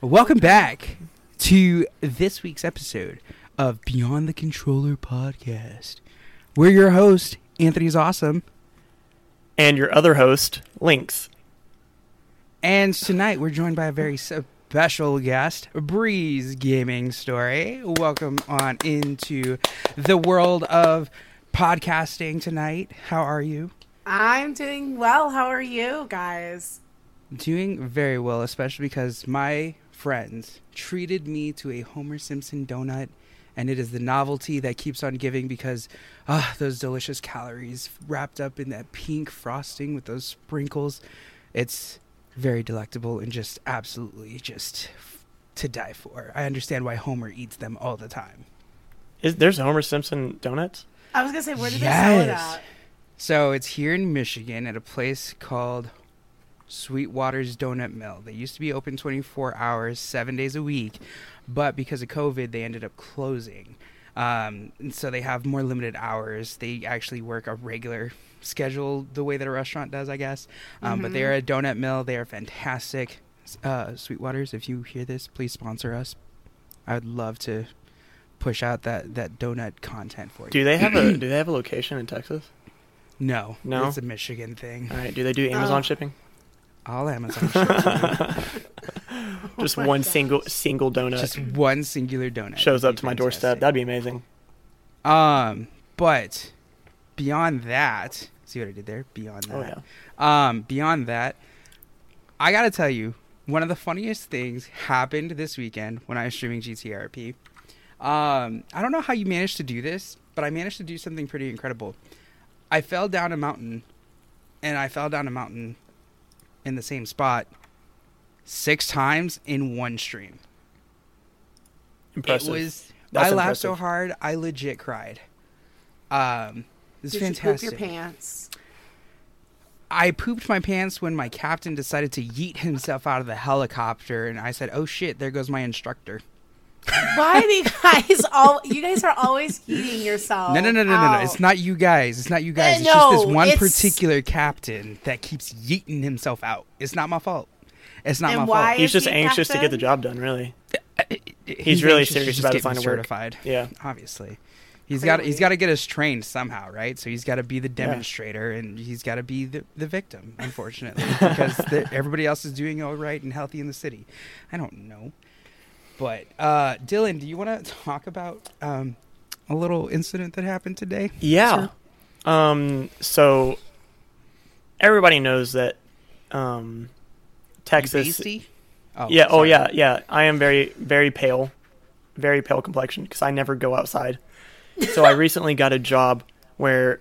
Welcome back to this week's episode of Beyond the Controller podcast. We're your host, Anthony's awesome, And your other host, Lynx. and tonight we're joined by a very special guest, Brys Gaming Story. Welcome on into the world of podcasting tonight. How are you? I'm doing well. How are you guys? Doing very well, especially because my friends treated me to a Homer Simpson donut, and it is the novelty that keeps on giving because ah, those delicious calories wrapped up in that pink frosting with those sprinkles. It's very delectable and just absolutely just to die for. I understand why Homer eats them all the time. Is there's Homer Simpson donuts? I was gonna say, where did they sell it at? So it's here in Michigan at a place called Sweetwater's Donut Mill. They used to be open 24 hours, seven days a week, but because of COVID, they ended up closing. Um, and so they have more limited hours. They actually work a regular schedule the way that a restaurant does, I guess. Um, But they are a donut mill. They are fantastic. Uh, Sweetwaters, if you hear this, please sponsor us. I would love to push out that, that donut content for you. Do they have a do they have a location in Texas? No, No? it's a Michigan thing. All right. Do they do Amazon Oh. shipping? All Amazon ships. Just Oh my one gosh. single single donut just one singular donut shows up to my doorstep. That'd be amazing. Um, but beyond that, see what I did there? Beyond that, Oh yeah. um, beyond that, I gotta tell you, one of the funniest things happened this weekend when I was streaming GTRP. Um, I don't know how you managed to do this, but I managed to do something pretty incredible. I fell down a mountain, and I fell down a mountain in the same spot six times in one stream. Impressive. It was. That's I laughed so hard, I legit cried. Um, it's Did fantastic. you poop your pants? I pooped my pants when my captain decided to yeet himself out of the helicopter, and I said, "Oh shit, there goes my instructor." Why do you guys all? You guys are always heating yourself. no, no, no, no, no, no! It's not you guys. It's not you guys. Uh, it's just this one it's- particular captain that keeps yeeting himself out. It's not my fault. It's not And my why He's just he anxious to get the job done. Really. fault. He's really serious just about get finding me work. certified. Yeah. obviously. He's got he's Clearly. got to get us trained somehow, right? So he's got to be the demonstrator, and he's got to be the, the victim, unfortunately, because the, everybody else is doing all right and healthy in the city. I don't know, but uh, Dylan, do you want to talk about um, a little incident that happened today? Yeah. Um. So everybody knows that um, Texas. Pasty? Oh, yeah. Oh yeah. Yeah. I am very very pale, very pale complexion because I never go outside. So I recently got a job where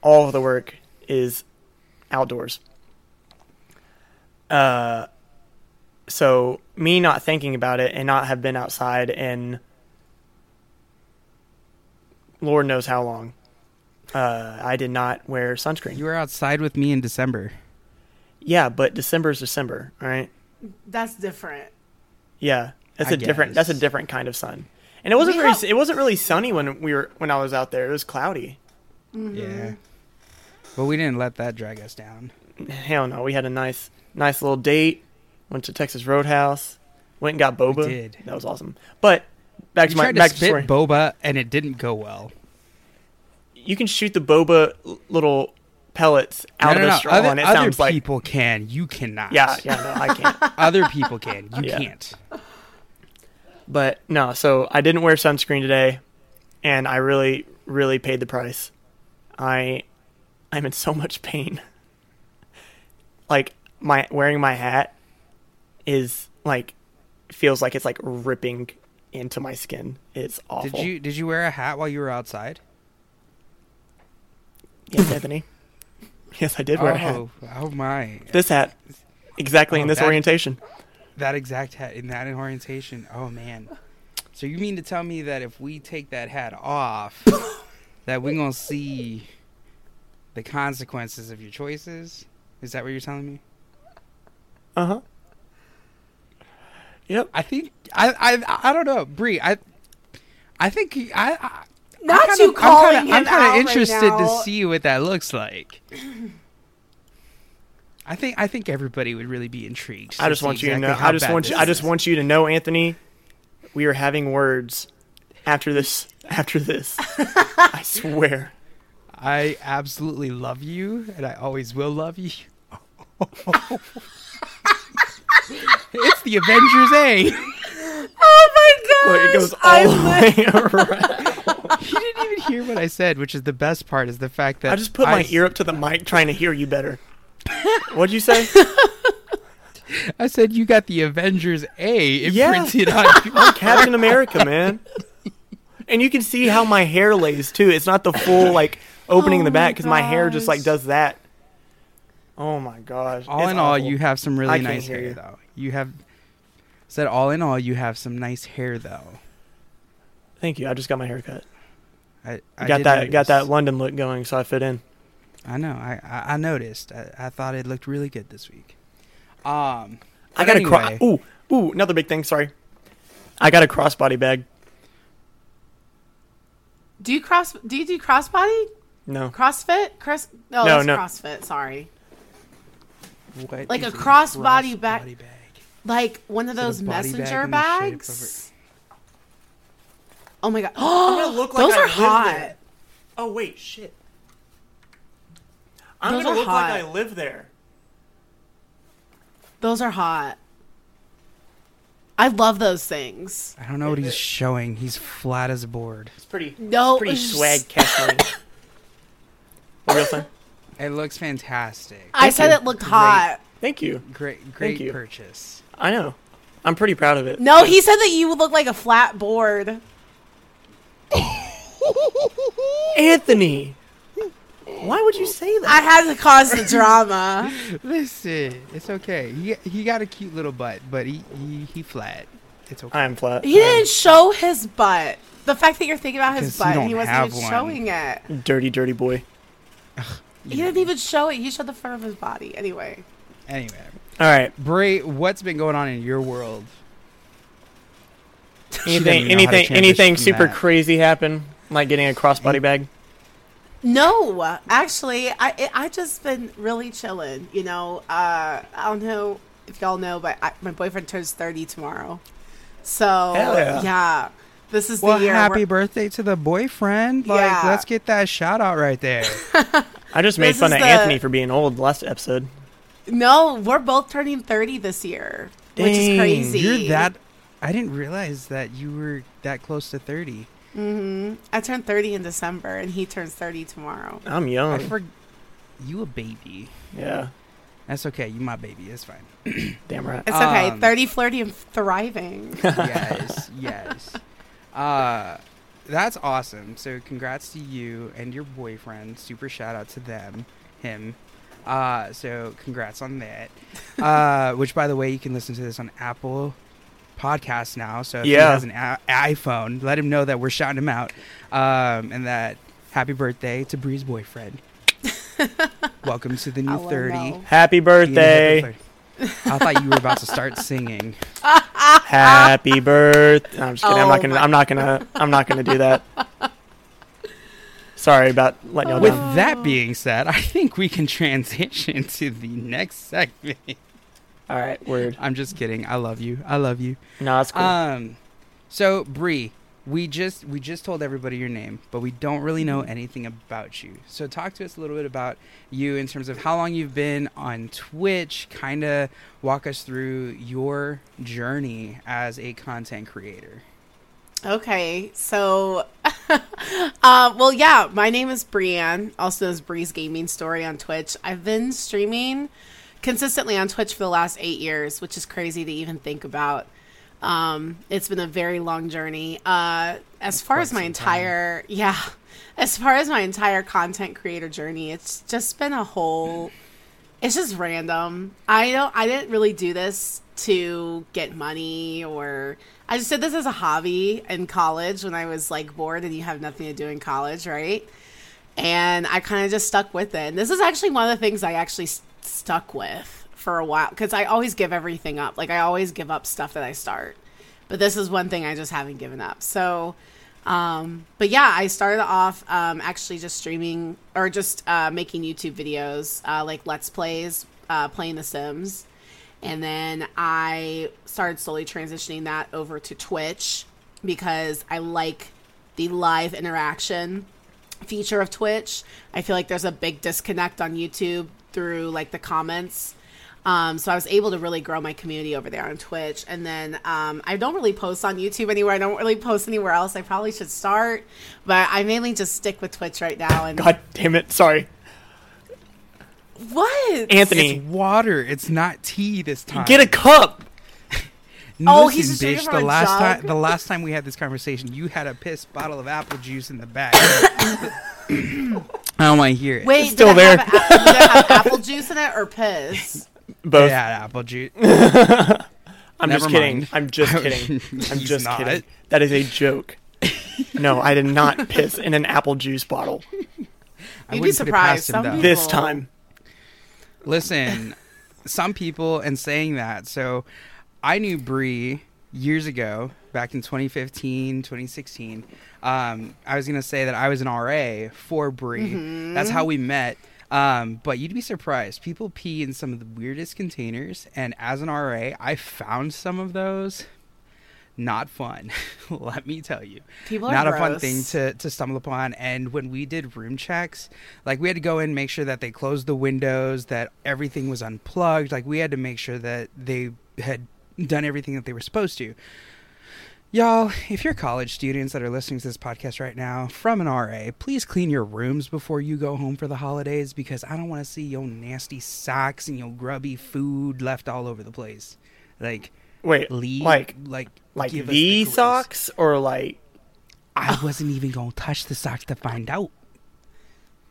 all of the work is outdoors. Uh. So me not thinking about it and not have been outside in Lord knows how long. Uh, I did not wear sunscreen. You were outside with me in December. Yeah, but December is December, right? That's different. Yeah, that's I a different. That's a different kind of sun. And it wasn't We very. have- It wasn't really sunny when we were when I was out there. It was cloudy. Mm-hmm. Yeah, but we didn't let that drag us down. Hell no, we had a nice, nice little date. Went to Texas Roadhouse. Went and got boba. did. That was awesome. But back You to my to back to spit story. boba, and it didn't go well. you can shoot the boba little pellets out no, of no, the no. straw, Other, and it sounds like people can. You cannot. yeah, yeah. No, I can't. Other people can. You Yeah. can't. But no, so I didn't wear sunscreen today, and I really, really paid the price. I, I'm in so much pain. Like my wearing my hat is like feels like it's like ripping into my skin. It's awful. Did you did you wear a hat while you were outside? Yes, Anthony. Yes, I did wear a hat. Oh, oh my! This hat, exactly Oh, in this that- orientation. That exact hat in that orientation. Oh man! So you mean to tell me that if we take that hat off, that we're gonna see the consequences of your choices? Is that what you're telling me? Uh huh. Yep. I think I I I don't know, Bree. I I think I. I Not I'm you kinda, calling I'm kinda, him I'm kinda out right interested to see what that looks like. I think I think everybody would really be intrigued. I just see want you to know. I just want you. this I just want you to know, Anthony. We are having words after this. After this, I swear. I absolutely love you, and I always will love you. it's the Avengers A. Oh my Look, gosh! it goes I all the way around. you didn't even hear what I said, which is the best part. Is the fact that I just put my ear up to the mic trying to hear you better. What'd you say? I said you got the Avengers A Yeah. imprinted on you. I'm Captain America, man. And you can see how my hair lays too. It's not the full like opening in the Oh back because my hair just like oh does that. Oh my gosh! All It's in all, awful. you have some really can't nice hair, you. though. You have said all in all, you have some nice hair, though. Thank you. I just got my hair cut. I, I got did that. Got that. London look going, so I fit in. I know. I I, I noticed. I, I thought it looked really good this week. Um, I but got a anyway, cro- ooh ooh another big thing. Sorry, I got a crossbody bag. do you cross? Do you do crossbody? No, CrossFit? Cross? No, No, no. CrossFit. Sorry, what like a crossbody crossbody bag- bag? like one of Is it a those body bag messenger in the shape of bags. Oh my god! gonna like those I are hot. there. Oh wait, shit. I'm Those gonna are look like. I live there. Those are hot. I love those things. I don't know what he's showing. He's flat as a board. It's pretty. No, pretty it's swag cash What real thing? It looks fantastic. I Thank said you. it looked Great. hot. Thank you. Great, great you. purchase. I know. I'm pretty proud of it. No, he said that you would look like a flat board. Anthony. Why would you say that? I had to cause the drama. Listen, it's okay. He he got a cute little butt, but he he, he flat. It's okay. I am flat. He didn't show his butt. The fact that you're thinking about his Because you butt, don't he wasn't have even one. showing it. Dirty, dirty boy. He didn't even show it. He showed the front of his body. Anyway, Anyway, All right. Bray, what's been going on in your world? She doesn't Anything, even know how to anything, transition anything from super that. crazy happen? Like getting a crossbody bag? no, actually, I I I just been really chilling. You know, uh, I don't know if y'all know, but I, my boyfriend turns thirty tomorrow. So Hell yeah. yeah, this is Well, the year. happy we're- birthday to the boyfriend. Like, Yeah. let's get that shout out right there. I just made This fun of the- Anthony for being old last episode. no, we're both turning thirty this year, which is crazy. You're that. I didn't realize that you were that close to 30. hmm I turned thirty in December, and he turns thirty tomorrow. I'm I young. for you a baby. yeah. That's okay. You my baby. It's fine. Damn right. It's okay. Um, 30, flirty, and thriving. yes, yes. Uh, that's awesome. So congrats to you and your boyfriend. Super shout out to them, him. Uh, so congrats on that. Uh, which by the way, you can listen to this on Apple Podcasts now. So if he has an a- iPhone, let him know that we're shouting him out. Um, and that happy birthday to Bree's boyfriend. Welcome to the new I'll let him 30. know. Happy Being a birthday. Hip of 30. I thought you were about to start singing. Happy birthday. I'm just kidding. I'm Oh not gonna. I'm not gonna. I'm not gonna do that. Sorry about letting y'all With down. that being said, I think we can transition to the next segment. All right. Word. I'm just kidding. I love you. I love you. No, that's cool. Um, so Bree, we just we just told everybody your name, but we don't really know anything about you. So talk to us a little bit about you in terms of how long you've been on Twitch. Kind of walk us through your journey as a content creator. Okay, so, uh, well, yeah, my name is Brienne, also known as Brys Gaming Story on Twitch. I've been streaming consistently on Twitch for the last eight years, which is crazy to even think about. Um, it's been a very long journey. Uh, as far as my some time. entire, yeah, as far as my entire content creator journey, it's just been a whole it's just random. I don't I didn't really do this to get money or I just did this as a hobby in college when I was like bored and you have nothing to do in college, right? And I kind of just stuck with it. And this is actually one of the things I actually s- stuck with for a while because I always give everything up. Like I always give up stuff that I start. But this is one thing I just haven't given up. So um, but yeah, I started off um, actually just streaming or just uh, making YouTube videos, uh, like Let's Plays, uh, playing The Sims, and then I started slowly transitioning that over to Twitch because I like the live interaction feature of Twitch. I feel like there's a big disconnect on YouTube through like the comments. Um, so I was able to really grow my community over there on Twitch, and then um, I don't really post on YouTube anywhere. I don't really post anywhere else. I probably should start, but I mainly just stick with Twitch right now. And God damn it! Sorry, what, Anthony. It's water. It's not tea this time. Get a cup. Oh, Listen, he's just bitch. The a last jug? time, the last time we had this conversation, you had a piss bottle of apple juice in the back. I don't want to hear it. Wait, still did there. It have, a- did it have apple juice in it or piss? Both. Yeah, apple juice. I'm Never just kidding. mind. I'm just kidding. I'm just not. kidding. That is a joke. no, I did not piss in an apple juice bottle I You'd be wouldn't put it surprised. past him, people- this time. Listen, some people and saying that. So, I knew Bree years ago, back in 2015, 2016. Um, I was gonna say that I was an RA for Bree. Mm-hmm. That's how we met. Um, but you'd be surprised. People pee in some of the weirdest containers, and as an RA, I found some of those. Not fun, let me tell you People are not a fun thing to, to stumble upon. And when we did room checks, like we had to go in, and make sure that they closed the windows, that everything was unplugged. Like we had to make sure that they had done everything that they were supposed to. Y'all, if you're college students that are listening to this podcast right now from an RA, please clean your rooms before you go home for the holidays because I don't want to see your nasty socks and your grubby food left all over the place. Like, Wait, leave, like like, like give us the socks or like I wasn't even gonna touch the socks to find out.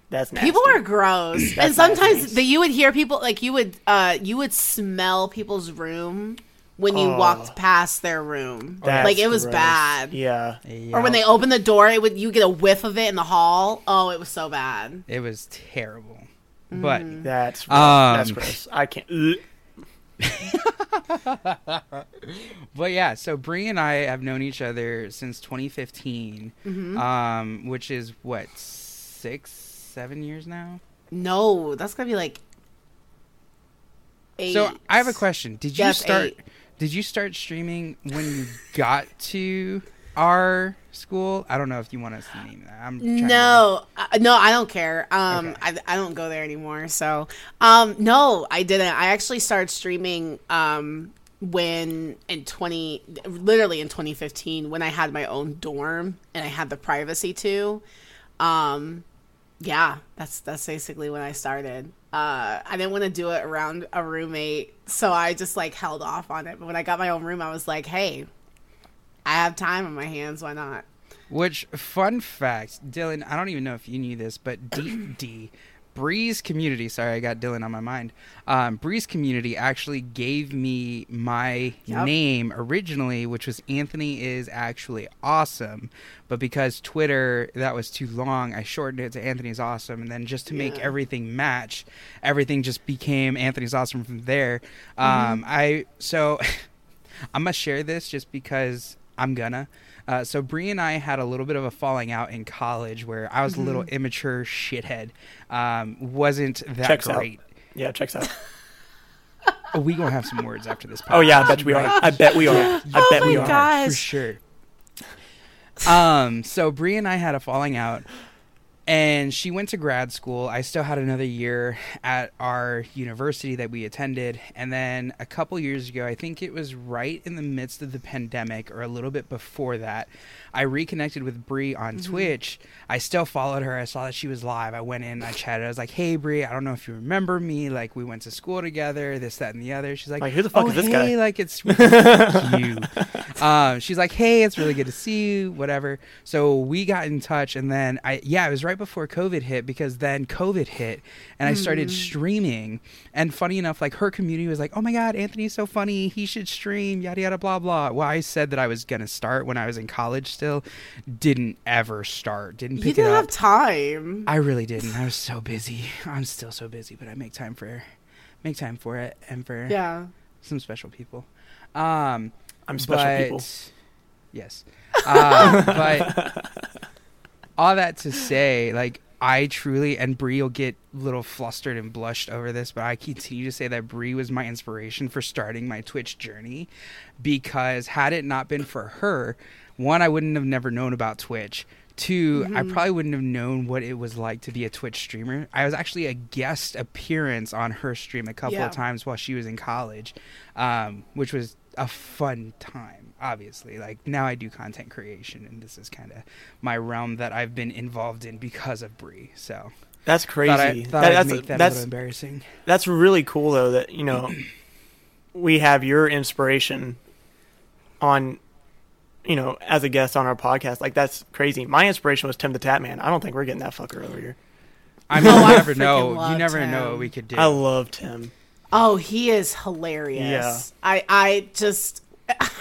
that's nasty. People are gross, and sometimes nasty. that you would hear people like you would uh you would smell people's room when you Oh. walked past their room. That's like it was gross. bad. Yeah. Or when they opened the door, it would you get a whiff of it in the hall. Oh, it was so bad. It was terrible. But Mm. That's gross. Um, that's gross. I can't. Ugh. but yeah, so Bree and I have known each other since 2015, Mm-hmm. um, which is what six, seven years now. No, that's gonna be like eight. So I have a question: Did you Yes, start? eight. Did you start streaming when you got to our school? I don't know if you want us to name that. I'm trying to- No, uh, no, I don't care. Um, Okay. I, I don't go there anymore. So, um, no, I didn't. I actually started streaming um when in twenty, literally in twenty fifteen, when I had my own dorm and I had the privacy too. Um, yeah, that's that's basically when I started. Uh, I didn't want to do it around a roommate, so I just like held off on it. But when I got my own room, I was like, hey. I have time on my hands. Why not? Which fun fact, Dylan? I don't even know if you knew this, but D D Breeze Community. Sorry, I got Dylan on my mind. Um, Breeze Community actually gave me my Yep. name originally, which was Anthony is actually awesome, but because Twitter that was too long, I shortened it to Anthony's awesome, and then just to make Yeah. everything match, everything just became Anthony's awesome from there. Um, I so. I'm gonna share this just because I'm gonna. Uh, so Bree and I had a little bit of a falling out in college where I was a little Mm-hmm. immature shithead. Um, wasn't that Checks out. great. Yeah, checks out. Oh, we gonna have some words after this. Oh yeah, I bet we are. I bet we are. I Oh bet my we are. For sure. Um, so Bree and I had a falling out, and she went to grad school. I still had another year at our university that we attended, and then a couple years ago, I think it was right in the midst of the pandemic or a little bit before that, I reconnected with Bree on Mm-hmm. Twitch. I still followed her. I saw that she was live. I went in, I chatted. I was like, "Hey, Bree, I don't know if you remember me. Like, we went to school together. This, that, and the other." She's like, Like, who the fuck oh, is this hey, guy?" Like, it's you. um, she's like, "Hey, it's really good to see you." Whatever. So we got in touch, and then I, yeah, it was right before COVID hit because then COVID hit, and I started streaming. And funny enough, like her community was like, "Oh my god, Anthony's so funny. He should stream." Yada yada blah blah. Well, I said that I was gonna start when I was in college. Still, didn't ever start. Didn't You pick it didn't up. have time. I really didn't. I was so busy. I'm still so busy, but I make time for make time for it and for Yeah. some special people. Um, I'm special but, people. Yes. Uh, but all that to say, like I truly and Bree will get a little flustered and blushed over this, but I continue to say that Bree was my inspiration for starting my Twitch journey because had it not been for her, one, I wouldn't have never known about Twitch. 2 I probably wouldn't have known what it was like to be a Twitch streamer. I was actually a guest appearance on her stream a couple Yeah. of times while she was in college, um, which was a fun time. Obviously, like now I do content creation, and this is kind of my realm that I've been involved in because of Bree. So That's crazy. thought, I, thought That- I'd that's make that a that's little embarrassing. that's really cool though that you know we have your inspiration on you know as a guest on our podcast like that's crazy my inspiration was tim the Tatman i don't think we're getting that fucker over here I mean, Oh, you I never know. You loved never know what we could do. i loved him Oh, he is hilarious. Yeah. I I just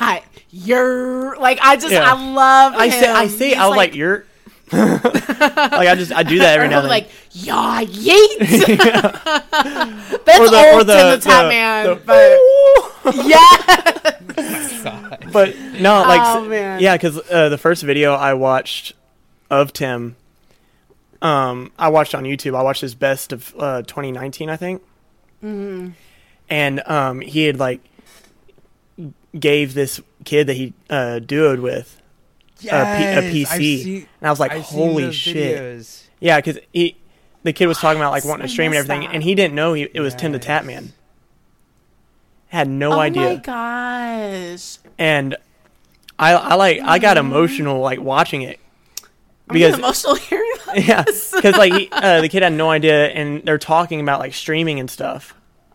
I, you're like I just Yeah. I love him. i say i say He's i was like, you're like i just i do that every or now and then like, yeah, yeet. That's Or the- old or the- Tim the Tap the- Man, the- but yeah, but no like Oh, man. yeah because uh, the first video i watched of tim um i watched on youtube i watched his best of uh 2019 i think Mm-hmm. and um he had like gave this kid that he uh duoed with a, P- a Yes, I've pc seen- and i was like I've holy shit videos. yeah because he the kid was talking about like wanting to stream and everything that. and he didn't know he, it was tim the Tatman had no oh idea Oh my gosh, and I, I like I Mm-hmm. got emotional like watching it I'm because emotional hearing that. yeah because like he, uh, the kid had no idea and they're talking about like streaming and stuff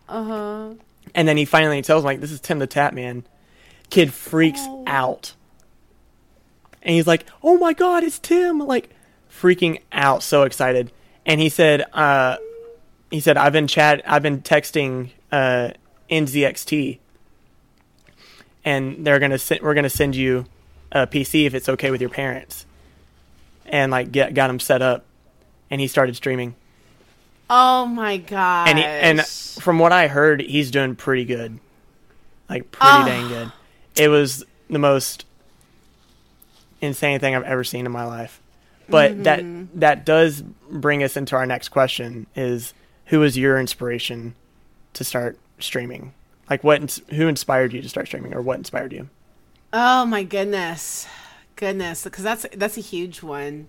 Uh huh. and then he finally tells him like this is Tim the Tatman kid freaks Oh. out and he's like oh my god it's Tim like freaking out so excited and he said uh he said I've been chat I've been texting uh NZXT and they're gonna send we're gonna send you a PC if it's okay with your parents and like get got him set up and he started streaming Oh my god! and he, and from what I heard he's doing pretty good like pretty Ah. dang good it was the most insane thing I've ever seen in my life but Mm-hmm. that that does bring us into our next question is who was your inspiration to start streaming like what ins- who inspired you to start streaming or what inspired you Oh my goodness, goodness, because that's that's a huge one.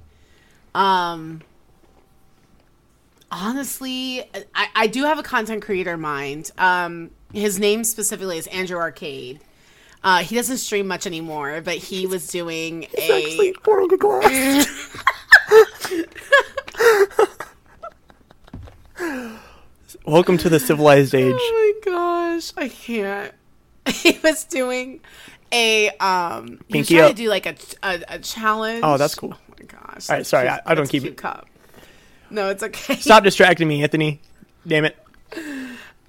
Um, honestly, I, I do have a content creator in mind. Um, his name specifically is Andrew Arcade. Uh, he doesn't stream much anymore, but he was doing a. pouring a glass welcome to the civilized age Oh my gosh, I can't. He was doing a um. He was Pinky trying up. to do like a a, a challenge. Oh, that's cool. Oh my gosh. All right, sorry, cute. I- I don't keep cute it- cup. No, it's okay. stop distracting me anthony damn it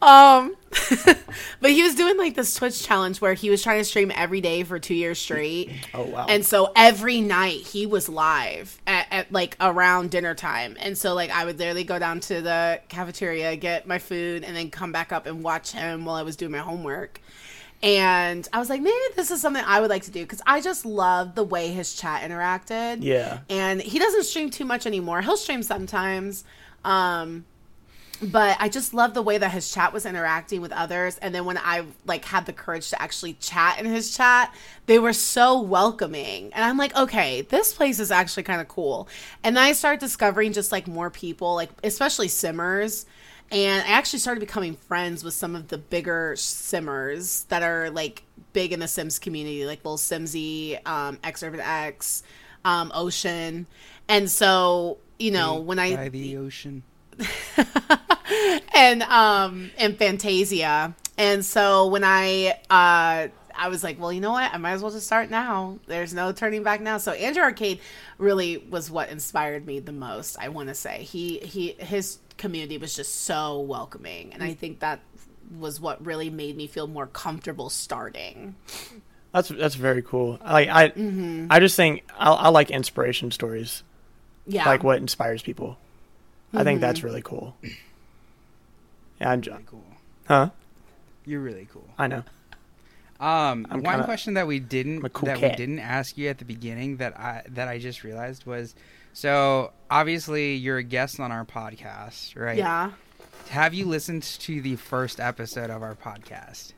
Um, but he was doing like this Twitch challenge where he was trying to stream every day for two years straight. oh wow And so every night he was live at, at like around dinner time. And so like I would literally go down to the cafeteria, get my food, and then come back up and watch him while I was doing my homework. And I was like, maybe this is something I would like to do because I just love the way his chat interacted. Yeah. And he doesn't stream too much anymore. He'll stream sometimes. Um, but I just love the way that his chat was interacting with others. And then when I like had the courage to actually chat in his chat, they were so welcoming. And I'm like, okay, this place is actually kind of cool. And then I started discovering just like more people, like especially simmers. And I actually started becoming friends with some of the bigger simmers that are like big in the Sims community, like Lil Simsy, um, X Urban X, um, Ocean. And so, you know, when I by the ocean. and um and Fantasia. And so when I uh I was like, well, you know what? I might as well just start now. There's no turning back now. So Andrew Arcade really was what inspired me the most. I want to say he he his community was just so welcoming, and I think that was what really made me feel more comfortable starting. That's that's very cool. Like I, Mm-hmm. I just think I, I like inspiration stories, Yeah, like what inspires people. I think that's Mm-hmm. really cool. Yeah, I'm, Really cool. huh? You're really cool. I know. Um, I'm one kinda- question that we didn't cool that cat. we didn't ask you at the beginning that I that I just realized was, So obviously you're a guest on our podcast, right? Yeah. Have you listened to the first episode of our podcast?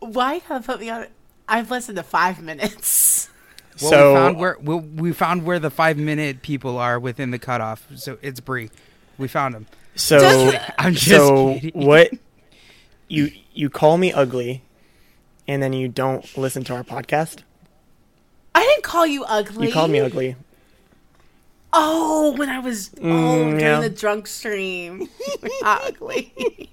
Why gotta put me on? I've listened to five minutes. Well, so we found where we, we found where the five minute people are within the cutoff. So it's Bree. We found them. so I'm just so kidding. what you you call me ugly and then you don't listen to our podcast? I didn't call you ugly. You called me ugly. Oh, when I was oh Mm, during yeah. the drunk stream. not ugly.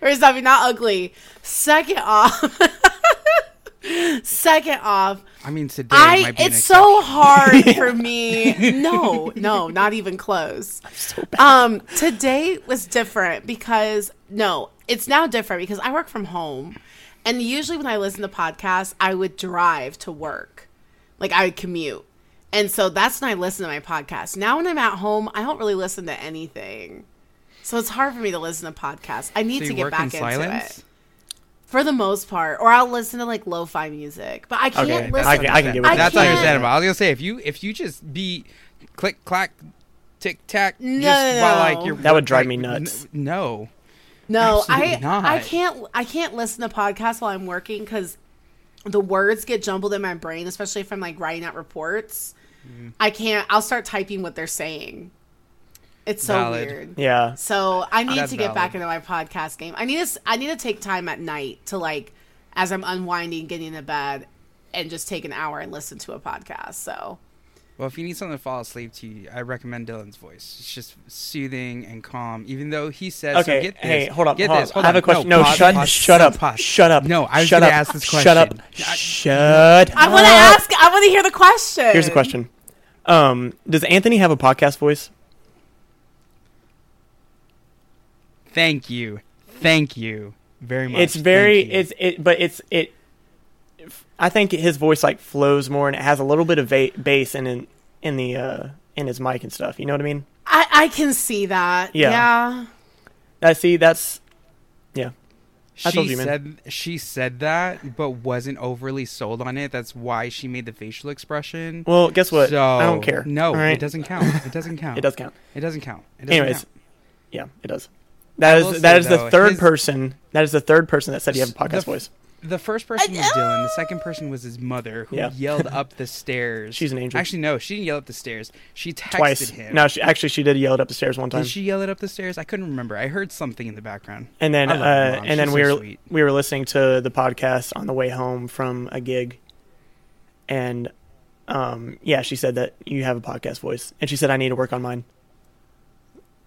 First off, you're not ugly. Second off, second off, I mean, today I it's so hard for me. No, no, not even close. So bad. Um, today was different because no, it's now different because I work from home, and usually when I listen to podcasts, I would drive to work, like I would commute, and so that's when I listen to my podcast. Now when I'm at home, I don't really listen to anything, so it's hard for me to listen to podcasts. I need So to get back in into silence. it for the most part, or I'll listen to like lo-fi music, but I can't Okay, listen. I can- I can get with That's understandable. I was gonna say if you if you just be click clack, tick tack, No, just no, while like you're That would drive like, me n- nuts. no, No, I not. I can't I can't listen to podcasts while I'm working because the words get jumbled in my brain, especially if I'm like writing out reports. Mm-hmm. I can't. I'll start typing what they're saying. It's so Valid. weird. Yeah. So I need That's to get back into my podcast game. I need to. s- I need to take time at night to like, as I'm unwinding, getting into bed, and just take an hour and listen to a podcast. So Well, if you need something to fall asleep to, I recommend Dylan's voice. It's just soothing and calm, even though he says. Okay. so get this, hey, hold on. Get hold this. on. Hold I have on. a question. No, pause, shut, pause, shut up. pause. Shut up. No, I was shut gonna up. ask this Shut up. question. Shut. I want to up. ask. I want to hear the question. Here's the question. Um, does Anthony have a podcast voice? Thank you, thank you very much. it's very it's it but it's it i think his voice like flows more and it has a little bit of va- bass in in, in the uh in his mic and stuff you know what i mean I, I can see that. Yeah. yeah. i see that's yeah I she told you, man. said she said that, but wasn't overly sold on it. That's why she made the facial expression. well guess what So, i don't care No, All right? it doesn't count. It doesn't count. it does count It doesn't count. It doesn't anyways count. yeah it does that will is that say, is the third his- person that is the third person that said you have a The podcast f- voice The first person was Dylan. The second person was his mother, who Yeah. yelled up the stairs. She's an angel. Actually, no, she didn't yell up the stairs. She texted twice him. no she actually she did yell it up the stairs one time Did she yell it up the stairs? I couldn't remember. I heard something in the background. and then uh, her mom. and then we so were sweet. we were listening to the podcast on the way home from a gig and um yeah she said that you have a podcast voice and she said i need to work on mine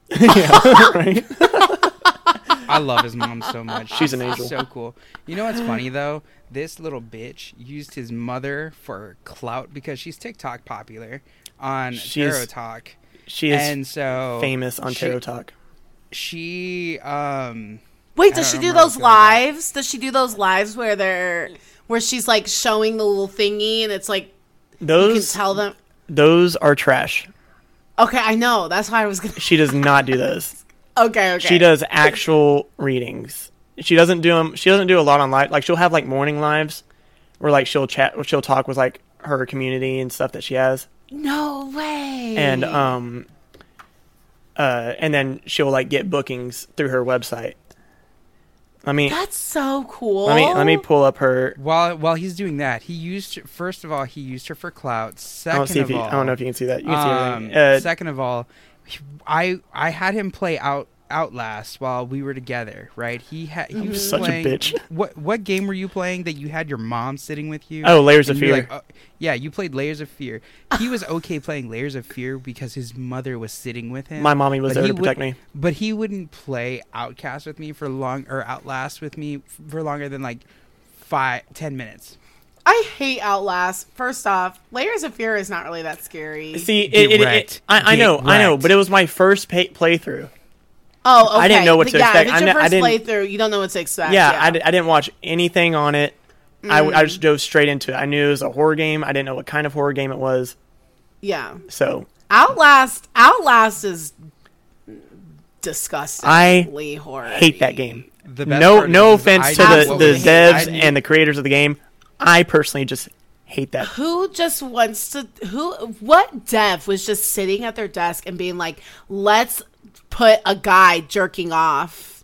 yeah right I love his mom so much. She's an angel. So cool. You know what's funny though? This little bitch used his mother for clout because she's TikTok popular on She's Tarot Talk, she is and so famous on she- tarot talk She um Wait, does she do those what's going on. lives? Does she do those lives where they're where she's like showing the little thingy and it's like you can those tell them? those are trash Okay, I know. That's why I was gonna. she does not do those Okay, okay. she does actual readings she doesn't do them she doesn't do a lot on live like she'll have like morning lives where like she'll chat she'll talk with like her community and stuff that she has No way. and um uh and then she'll like get bookings through her website let me that's so cool. let me let me pull up her while while he's doing that, he used first of all he used her for clout. I Second don't see if of you, all, I don't know if you can see that you can see Um, everything uh, second of all, he- I I had him play out Outlast while we were together, right? He had he mm-hmm. was Such a bitch. What what game were you playing that you had your mom sitting with you? oh layers of fear like, oh, yeah, you played Layers of Fear. He was okay playing Layers of Fear because his mother was sitting with him. my mommy was but there to protect me But he wouldn't play Outcast with me for long or Outlast with me for longer than like five ten minutes. I hate Outlast. First off, Layers of Fear is not really that scary. see it, Get it, it. I, I Get know I know but it was my first pay, playthrough oh, okay. I didn't know what to yeah, expect. If I it's your kn- I first didn't- playthrough, you don't know what to expect. yeah, Yeah, I, I didn't watch anything on it I, Mm. just dove straight into it I knew it was a horror game I didn't know what kind of horror game it was yeah. so Outlast. Outlast is disgustingly horror. hate that game The best no no is, is offense to the, the devs and the creators of the game i personally just Hate that. Who just wants to? Who? What dev was just sitting at their desk and being like, "Let's put a guy jerking off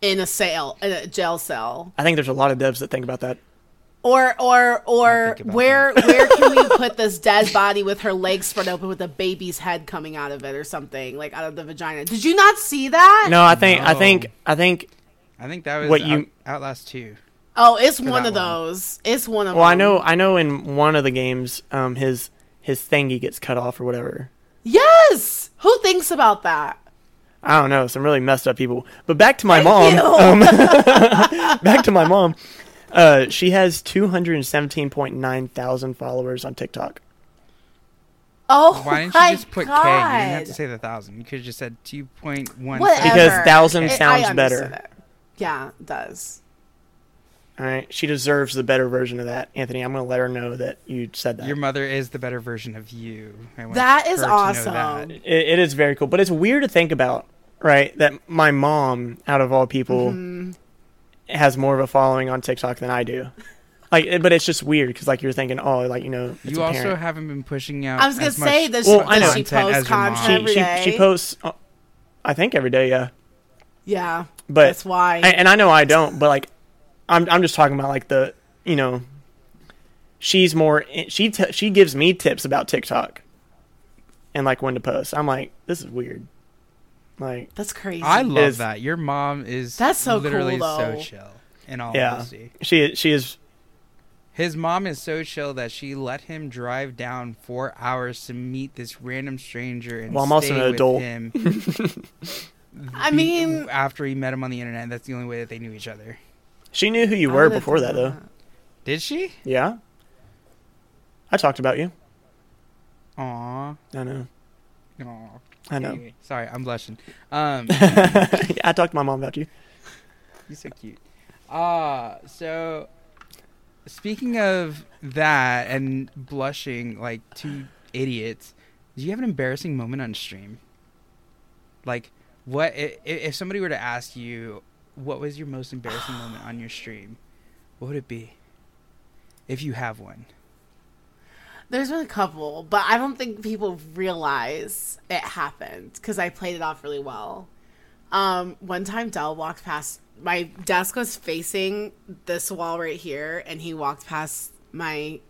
in a cell, in a jail cell." I think there's a lot of devs that think about that. Or or or think about where where can we put this dead body with her legs spread open with a baby's head coming out of it or something like out of the vagina? Did you not see that? No, I think I think I think. I think that was What Out- you- Outlast 2. Oh, it's one that of one. those. It's one of Well, them. I know I know in one of the games, um, his his thingy gets cut off or whatever. Yes. Who thinks about that? I don't know, some really messed up people. But back to my Thank mom. you. Um, back to my mom. Uh, she has two hundred and seventeen point nine thousand followers on TikTok. Oh, Why didn't you just put God. K? You didn't have to say the thousand. You could have just said 2.1. Because thousand It- sounds I better. it. Yeah, it does. All right, she deserves the better version of that, Anthony. I'm gonna let her know that you said that. Your mother is the better version of you. That is her to know awesome. that. it, it is very cool, but it's weird to think about, right? That my mom, out of all people, Mm-hmm. has more of a following on TikTok than I do. Like, but it's just weird because like you're thinking, oh, like you know, it's You also parent. haven been pushing out. I was gonna as say, does, Well, I know. she posts post as your mom. content she every she day? she posts, uh, I think every day, yeah. Yeah, But that's why. I, and I know I don't, but like, I'm I'm just talking about like the you know, she's more she t- she gives me tips about TikTok, and like when to post. I'm like, this is weird. Like, that's crazy. I love is- that. Your mom is That's so literally cool, so chill. In all yeah, honesty. she she is His mom is so chill that she let him drive down four hours to meet this random stranger and Well, I'm also stay an with adult. him. I mean- after he met him on the internet, that's the only way that they knew each other. She knew who you were before that though. Did she? Yeah, I talked about you. Aw. I know. Aw. I know. Anyway, sorry, I'm blushing. Um, I talked to my mom about you. You're so cute. Uh so speaking of that and blushing like two idiots, do you have an embarrassing moment on stream? Like what i- i- if somebody were to ask you what was your most embarrassing moment on your stream? What would it be? If you have one. There's been a couple, but I don't think people realize it happened because I played it off really well. Um, one time Dell walked past my desk was facing this wall right here, and he walked past my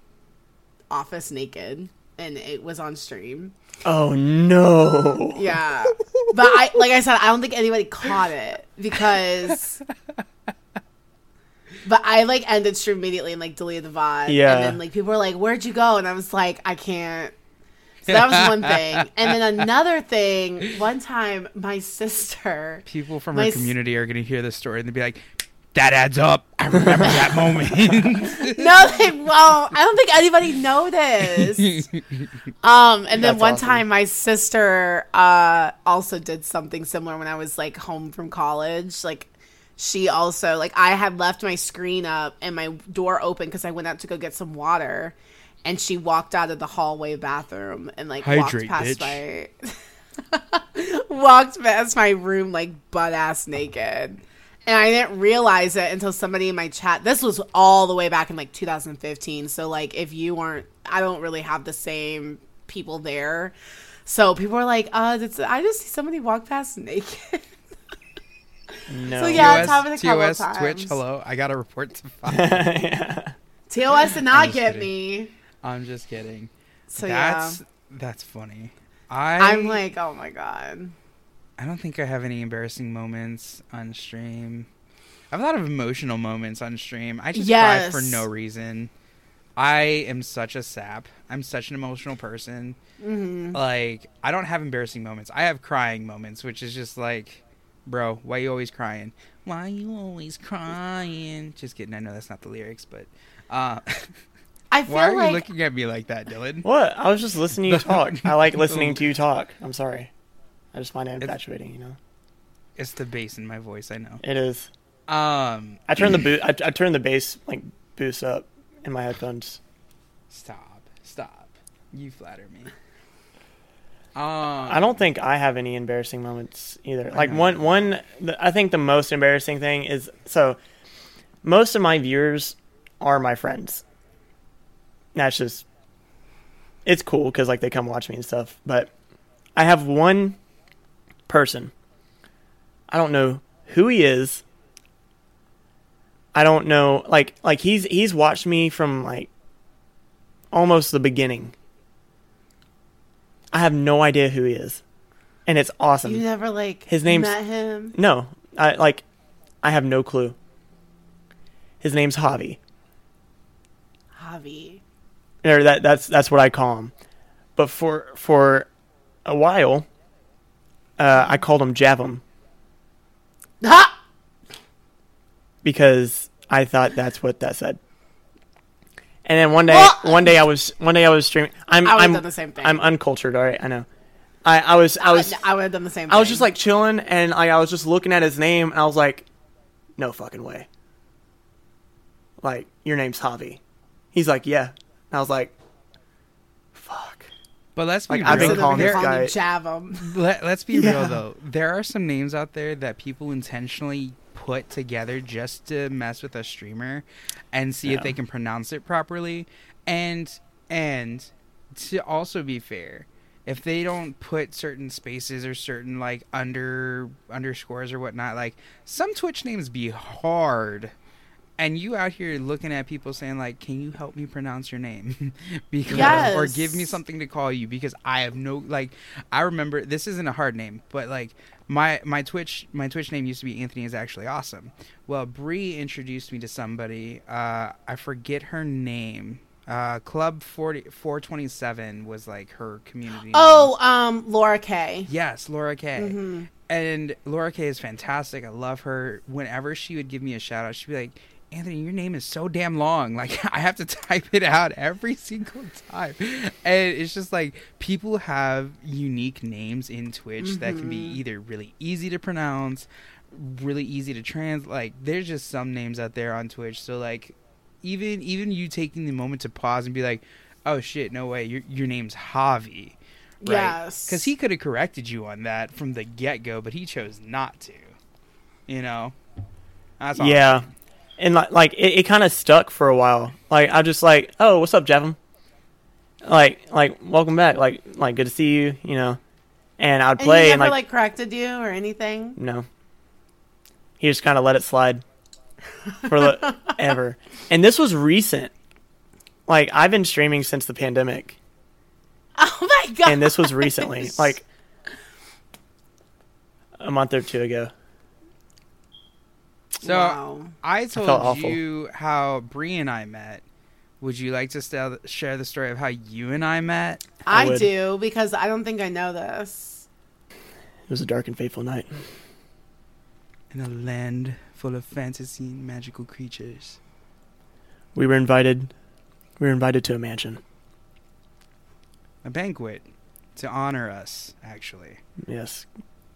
office naked, and it was on stream. Oh no. Yeah, but I like I said, I don't think anybody caught it because. But I like ended stream immediately and like deleted the VOD. Yeah. And then like people were like, Where'd you go? And I was like, I can't. So that was one thing. And then another thing, one time my sister People from My our s- community are going to hear this story and they'll be like, that adds up. I remember that moment. No, they won't. I don't think anybody noticed. Um, and then That's one awesome. time my sister uh also did something similar when I was like home from college. Like she also like I had left my screen up and my door open because I went out to go get some water, and she walked out of the hallway bathroom and like Hydrate, walked past bitch. my walked past my room like butt ass naked. And I didn't realize it until somebody in my chat. This was all the way back in like 2015. So like if you weren't I don't really have the same people there. So people were like, uh, did I just see somebody walk past naked? No. So, yeah. it's TOS, happened a couple TOS, times. Twitch, hello. I got a report to file. TOS did not get kidding. me. I'm just kidding. So that's yeah. that's funny. I I'm like, oh my god. I don't think I have any embarrassing moments on stream. I have a lot of emotional moments on stream. I just Yes. cry for no reason. I am such a sap. I'm such an emotional person. hmm Like I don't have embarrassing moments. I have crying moments, which is just like, bro, why you always crying? Why you always crying? Just kidding. I know that's not the lyrics, but uh, I feel like why are like you looking at me like that, Dylan? What? I was just listening to you talk. I like listening to you talk. I'm sorry. I just find it infatuating, you know. It's the bass in my voice. I know. It is. Um, I turn the boot. I, I turn the bass like boost up in my headphones. Stop. Stop. You flatter me. Um, I don't think I have any embarrassing moments either. Like one one the- I think the most embarrassing thing is so most of my viewers are my friends. that's just it's cool because like they come watch me and stuff. But I have one person. I don't know who he is. I don't know like like he's he's watched me from like almost the beginning. I have no idea who he is. And it's awesome. You never like His name's- met him. No, I like I have no clue. His name's Javi. Javi. Or that that's that's what I call him. But for for a while, uh, I called him Javum Ha! because I thought that's what that said. And then one day, one day I was one day I was streaming. I'm I I'm done the same thing. I'm uncultured. All right, I know. I I was I was I would have done the same. I was just like chilling, and I, I was just looking at his name, and I was like, "No fucking way!" Like your name's Javi. He's like, "Yeah." And I was like, "Fuck." But let's be Like, I've been real. Calling this guy- Let, let's be Yeah. real though. There are some names out there that people intentionally put together just to mess with a streamer and see if they can pronounce it properly. And and to also be fair, if they don't put certain spaces or certain like under underscores or whatnot, like some Twitch names be hard. And you out here looking at people saying like, "Can you help me pronounce your name?" because or give me something to call you because I have no like. I remember this isn't a hard name, but like my my Twitch my Twitch name used to be Anthony is actually awesome. Well, Bree introduced me to somebody. Uh, I forget her name. Uh, Club 40, 427 was like her community. name. Oh, um, Laura K. Yes, Laura K. Mhm. And Laura K is fantastic. I love her. Whenever she would give me a shout out, she'd be like, Anthony, your name is so damn long. Like I have to type it out every single time. And it's just like people have unique names in Twitch that can be mm-hmm. either really easy to pronounce, really easy to trans like there's just some names out there on Twitch. So like even even you taking the moment to pause and be like, "Oh shit, no way, your your name's Javi." Right? Yes. Because he could have corrected you on that from the get go, but he chose not to. You know? That's all. Yeah, and like, like it, it kind of stuck for a while. Like I just like, oh, what's up, Javin? Like, like, welcome back. Like, like, good to see you. You know, and I'd And play he and never like, like, corrected you or anything. no, he just kind of let it slide for the, ever. And this was recent. Like I've been streaming since the pandemic, Oh my god! and this was recently, like a month or two ago. So wow. I told awful. you how Bree and I met. Would you like to st- share the story of how you and I met? I I, do because I don't think I know this. It was a dark and fateful night. In a land full of fantasy and magical creatures. We were invited. We were invited to a mansion. A banquet to honor us, actually. Yes,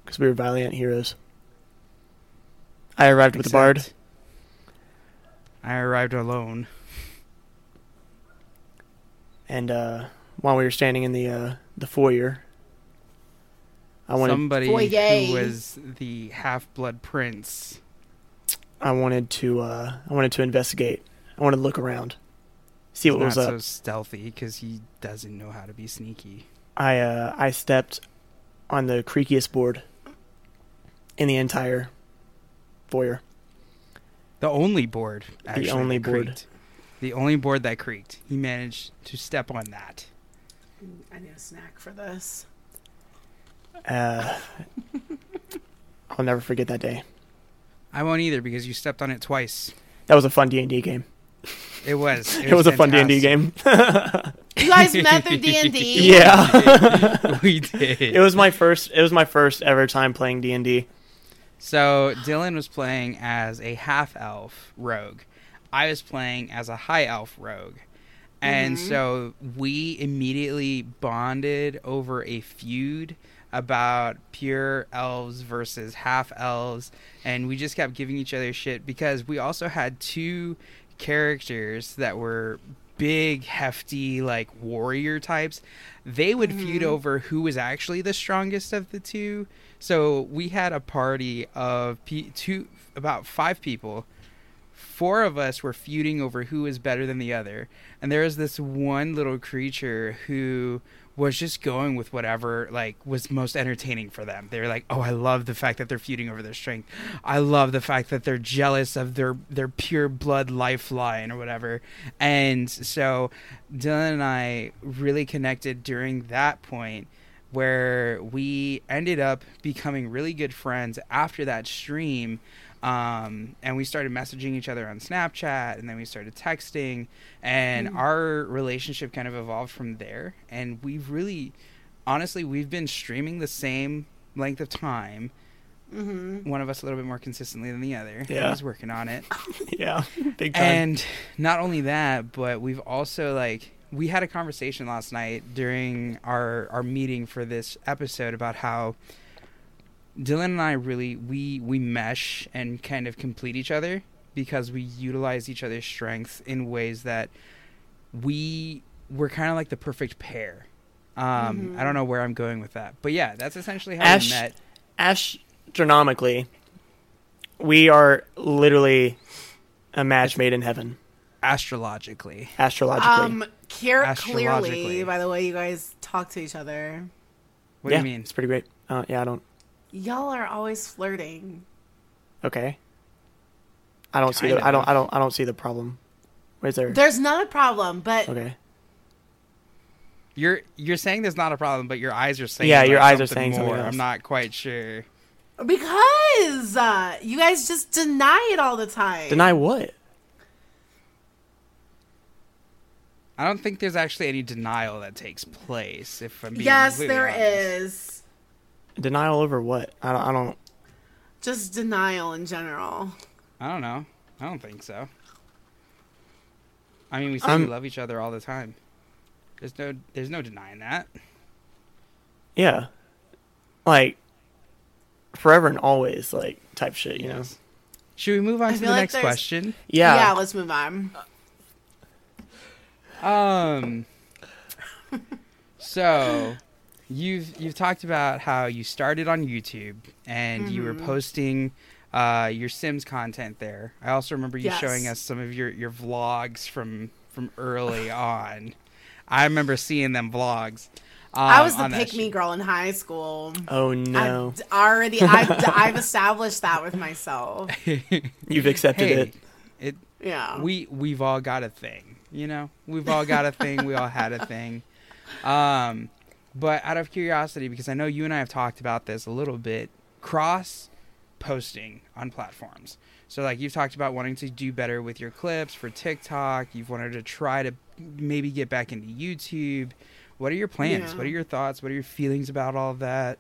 because we were valiant heroes. I arrived with the bard. I arrived alone. and uh, while we were standing in the uh, the foyer, I wanted Somebody Foyer. who was the half blood prince. I wanted to uh, I wanted to investigate. I wanted to look around, see what He's was not up. so stealthy because he doesn't know how to be sneaky. I uh, I stepped on the creakiest board in the entire foyer. The only board, actually, the only board. creaked. The only board that creaked. He managed to step on that. I need a snack for this. Uh, I'll never forget that day. I won't either because you stepped on it twice. That was a fun D and D game. It was. It, was, a fun D and D game. You guys met through D and D. yeah. we did. it was my first. It was my first ever time playing D and D. So Dylan was playing as a half elf rogue. I was playing as a high elf rogue. And Mhm. so we immediately bonded over a feud about pure elves versus half elves and we just kept giving each other shit because we also had two characters that were big hefty like warrior types they would feud Mhm. over who was actually the strongest of the two so we had a party of pe- two about five people four of us were feuding over who was better than the other. And there was this one little creature who was just going with whatever like was most entertaining for them. They were like, "Oh, I love the fact that they're feuding over their strength. I love the fact that they're jealous of their their pure blood lifeline or whatever." And so Dylan and I really connected during that point where we ended up becoming really good friends after that stream um, and we started messaging each other on Snapchat, and then we started texting, and mm. our relationship kind of evolved from there. And we've really, honestly, we've been streaming the same length of time. Mm-hmm. One of us a little bit more consistently than the other. Yeah, he's working on it. yeah, big time. And not only that, but we've also like we had a conversation last night during our our meeting for this episode about how Dylan and I really we we mesh and kind of complete each other because we utilize each other's strengths in ways that we we're kind of like the perfect pair. Um, mm-hmm. I don't know where I'm going with that, but yeah, that's essentially how Ash- we met. Astronomically, we are literally a match made in heaven. Astrologically, astrologically, um, care- clearly. By the way, you guys talk to each other. What yeah, do you mean? It's pretty great. Uh, yeah, I don't. Y'all are always flirting. Okay. I don't see the I don't I don't I don't see the problem. Where's there? There's not a problem, but Okay. You're you're saying there's not a problem, but your eyes are saying Yeah, your eyes are saying more. something else. I'm not quite sure. because uh, you guys just deny it all the time. Deny what? I don't think there's actually any denial that takes place. If I'm being Yes, completely there honest. is. Denial over what? I don't I don't Just denial in general. I don't know. I don't think so. I mean, we say we Um, love each other all the time. There's no, there's no denying that. Yeah. Like forever and always like type shit, you know. Should we move on I to the like next there's- question? Yeah. Yeah, let's move on. Um. so, you've you've talked about how you started on YouTube and you were Mm-hmm. posting uh, your Sims content there. I also remember you Yes. showing us some of your your vlogs from from early on. I remember seeing them vlogs. Um, I was the pick me girl in high school. Oh no. I've already, I've, I've established that with myself. You've accepted hey, it. it Yeah. we we've all got a thing you know we've all got a thing we all had a thing um but out of curiosity because i know you and i have talked about this a little bit cross posting on platforms so like you've talked about wanting to do better with your clips for tiktok you've wanted to try to maybe get back into youtube what are your plans Yeah. what are your thoughts what are your feelings about all of that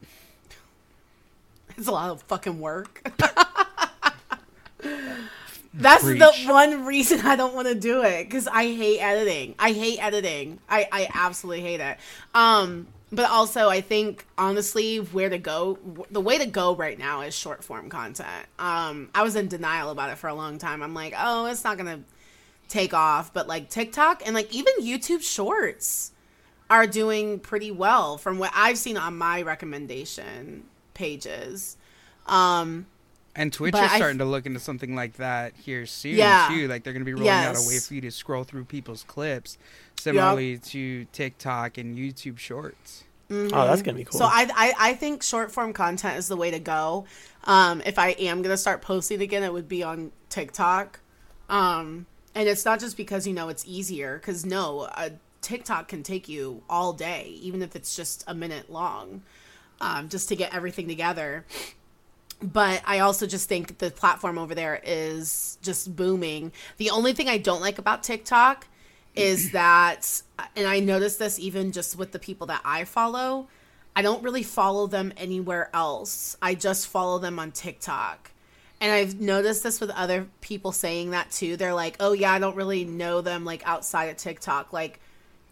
It's a lot of fucking work. That's Preach. the one reason I don't want to do it because I hate editing. I hate editing. I, I absolutely hate it. Um, but also I think honestly, where to go, the way to go right now is short form content. Um, I was in denial about it for a long time. I'm like, oh, it's not gonna take off. But like TikTok and like even YouTube Shorts are doing pretty well from what I've seen on my recommendation pages. Um, And Twitch But is I- starting to look into something like that here soon Yeah. too. Like they're going to be rolling out a way for you to scroll through people's clips, similarly to TikTok and YouTube Shorts. Oh, that's gonna be cool. So I, I I think short form content is the way to go. Um, if I am gonna start posting again, it would be on TikTok. Um, and it's not just because you know it's easier, because no, a TikTok can take you all day, even if it's just a minute long, um, just to get everything together. But I also just think the platform over there is just booming. The only thing I don't like about TikTok is that, and I noticed this even just with the people that I follow, I don't really follow them anywhere else. I just follow them on TikTok. And I've noticed this with other people saying that too. They're like, oh, yeah, I don't really know them like outside of TikTok. Like,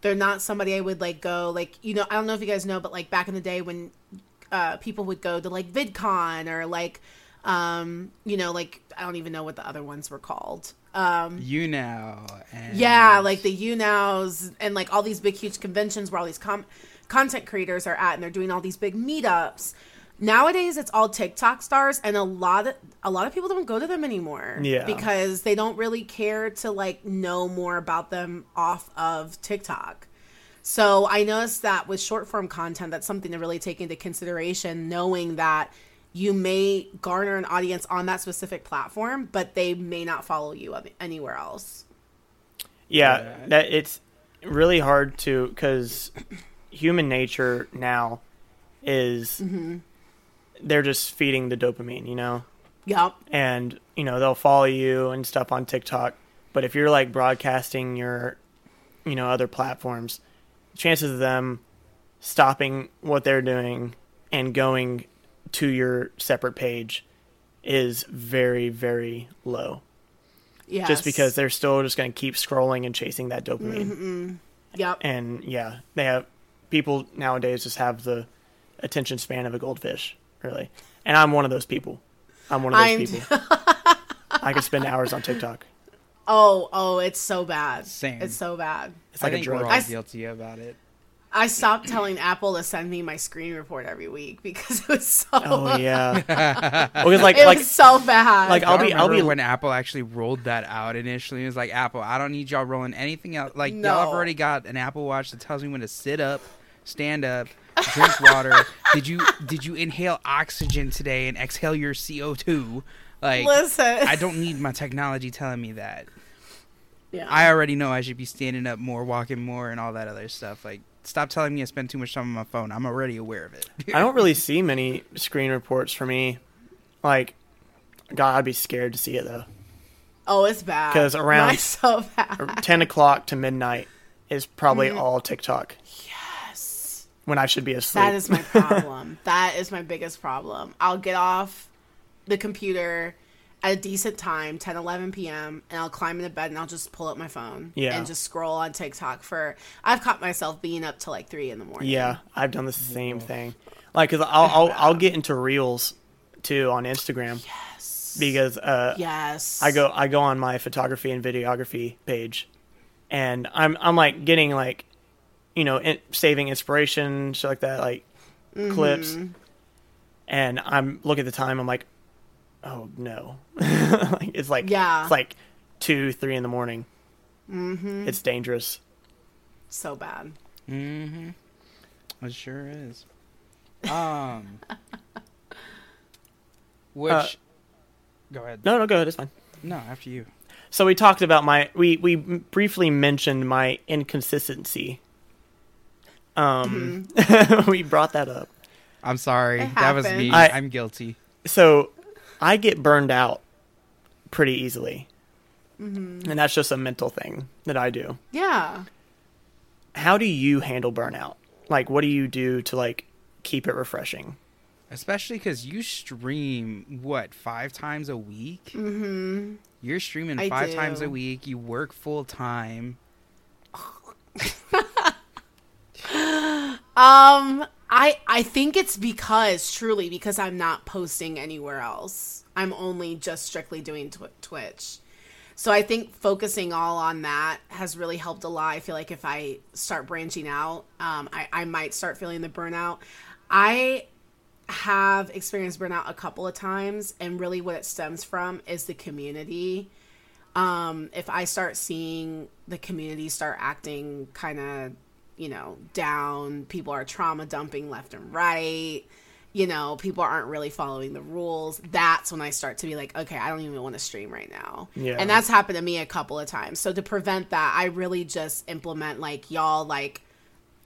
they're not somebody I would like go, like, you know, I don't know if you guys know, but like back in the day when uh, people would go to like VidCon or like, um, you know, like, I don't even know what the other ones were called. Um, YouNow, and yeah, like the YouNows and like all these big, huge conventions where all these com- content creators are at, and they're doing all these big meetups. nowadays it's all TikTok stars and a lot of a lot of people don't go to them anymore. Yeah. Because they don't really care to like know more about them off of TikTok. So I noticed that with short form content, that's something to really take into consideration, knowing that you may garner an audience on that specific platform, but they may not follow you anywhere else. Yeah, Yeah. that it's really hard to because human nature now is Mm-hmm. they're just feeding the dopamine, you know, Yep. and you know they'll follow you and stuff on TikTok. But if you're like broadcasting your, you know, other platforms, chances of them stopping what they're doing and going to your separate page is very very low. Yes. Just because they're still just going to keep scrolling and chasing that dopamine. Mm-hmm. Yep. and yeah, they have people nowadays just have the attention span of a goldfish, really. And I'm one of those people. I'm one of those I'm- people. I could spend hours on TikTok. Oh, oh, it's so bad. Same. It's so bad. It's like a think drug. we're all I s- guilty about it. I stopped telling Apple to send me my screen report every week because it was so Oh yeah, because like it like was so bad. like, I'll be- I'll be- when Apple actually rolled that out initially. It was like Apple, I don't need y'all rolling anything else. Like y'all have already got an Apple Watch that tells me when to sit up, stand up, drink water. did you did you inhale oxygen today and exhale your CO two? Like Listen, I don't need my technology telling me that. Yeah. I already know I should be standing up more, walking more, and all that other stuff. Like stop telling me I spend too much time on my phone. I'm already aware of it. I don't really see many screen reports for me. Like, God, I'd be scared to see it though. oh, it's bad. Because around- Mine's so bad. Ten o'clock to midnight is probably Mm. all TikTok Yes. when I should be asleep. That is my problem. that is my biggest problem. I'll get off the computer at a decent time, 10, 11 p.m., and I'll climb into bed and I'll just pull up my phone Yeah. and just scroll on TikTok for. I've caught myself being up till like 3 in the morning. Yeah, I've done the same thing. Like, cause I'll I'll, I'll get into reels too on Instagram Yes. because uh, Yes. I go I go on my photography and videography page, and I'm I'm like getting like, you know, in, saving inspiration, shit like that, like clips, and I'm look at the time. I'm like, oh no, like, it's like Yeah. it's like two three in the morning. Mm-hmm. It's dangerous. So bad. mm-hmm. It sure is. Um. Which. Uh, go ahead. No, no, go ahead. It's fine. No, after you. So we talked about my we we briefly mentioned my inconsistency. Um, we brought that up. I'm sorry. That was me. I- I'm guilty. So I get burned out pretty easily, and that's just a mental thing that I do. Yeah. How do you handle burnout? Like, what do you do to like keep it refreshing? Especially because you stream, what, five times a week? Mm-hmm. You're streaming I five times a week. You work full time. Um, I I think it's because truly because I'm not posting anywhere else. I'm only just strictly doing tw- Twitch. So I think focusing all on that has really helped a lot. I feel like if I start branching out, um, I, I might start feeling the burnout. I have experienced burnout a couple of times, and really what it stems from is the community. Um, if I start seeing the community start acting kind of, you know, down, people are trauma dumping left and right, you know, people aren't really following the rules, that's when I start to be like, okay, I don't even want to stream right now. Yeah. And that's happened to me a couple of times. So to prevent that, I really just implement like y'all like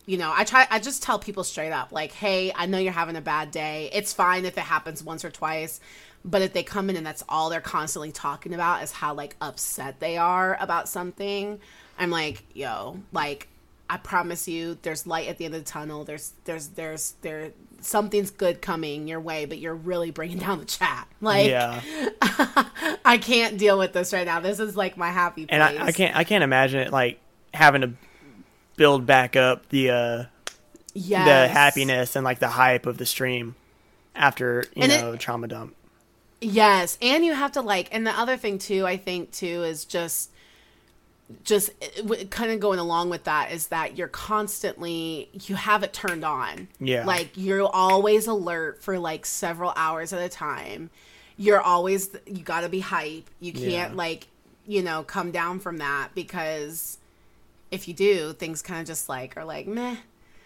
you know, I try I just tell people straight up like, "Hey, I know you're having a bad day. It's fine if it happens once or twice, but if they come in and that's all they're constantly talking about is how like upset they are about something, I'm like, "Yo, like I promise you there's light at the end of the tunnel. There's there's there's there something's good coming your way, but you're really bringing down the chat. Like yeah, I can't deal with this right now. This is like my happy place. and I, I can't I can't imagine it like having to build back up the uh yes. the happiness and like the hype of the stream after you And it- know trauma dump. Yes, and you have to like, and the other thing too, I think too, is just just kind of going along with that is that you're constantly you have it turned on Yeah. like you're always alert for like several hours at a time you're always you got to be hype you can't Yeah. like you know come down from that because if you do things kind of just like are like meh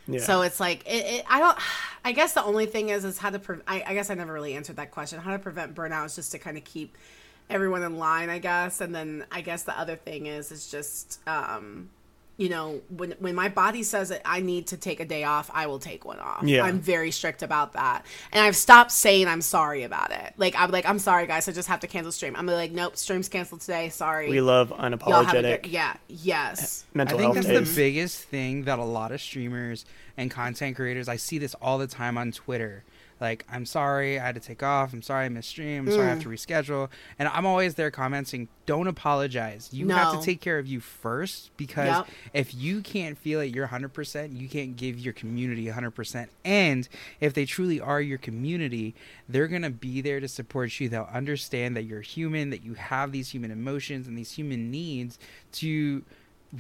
Yeah. so it's like it, it, I don't. I guess the only thing is is how to. Pre- I, I guess I never really answered that question. How to prevent burnout is just to kind of keep everyone in line, I guess. And then I guess the other thing is is just um, you know when when my body says that I need to take a day off, I will take one off. Yeah. I'm very strict about that, and I've stopped saying I'm sorry about it. Like I'm like I'm sorry guys, I just have to cancel stream. I'm like nope, stream's canceled today. Sorry. we love Y'all have a unapologetic good, yeah, yes. mental I think health that's days. the biggest thing that a lot of streamers and content creators I see this all the time on Twitter. Like, I'm sorry I had to take off. I'm sorry I missed stream. I'm sorry I have to hmm. reschedule. And I'm always there commenting, don't apologize. You have to take care of you first because Yep. if you can't feel it, you're 100%, you can't give your community 100%. And if they truly are your community, they're going to be there to support you. They'll understand that you're human, that you have these human emotions and these human needs to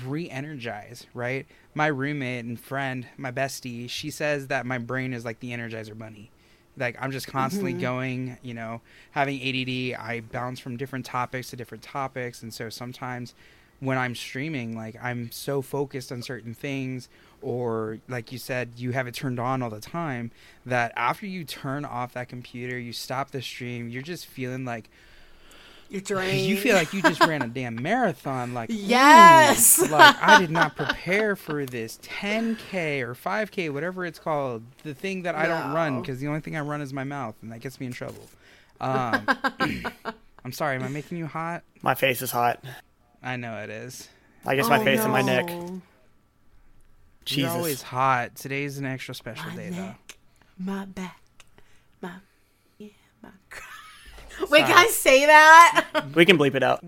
re-energize right my roommate and friend my bestie she says that my brain is like the energizer bunny like i'm just constantly mm-hmm. going you know having add i bounce from different topics to different topics. And so sometimes when i'm streaming like i'm so focused on certain things or like you said you have it turned on all the time that after you turn off that computer you stop the stream you're just feeling like You're drained. you feel like you just ran a damn marathon like ooh, Yes. like i did not prepare for this 10k or 5k whatever it's called the thing that i don't run because the only thing i run is my mouth and that gets me in trouble um, i'm sorry am i making you hot My face is hot. i know it is I guess my Oh, face and my neck. no. you're Jesus. always hot today's an extra special My day though my back, my yeah, my. Cr- Wait, can I say that? We can bleep it out.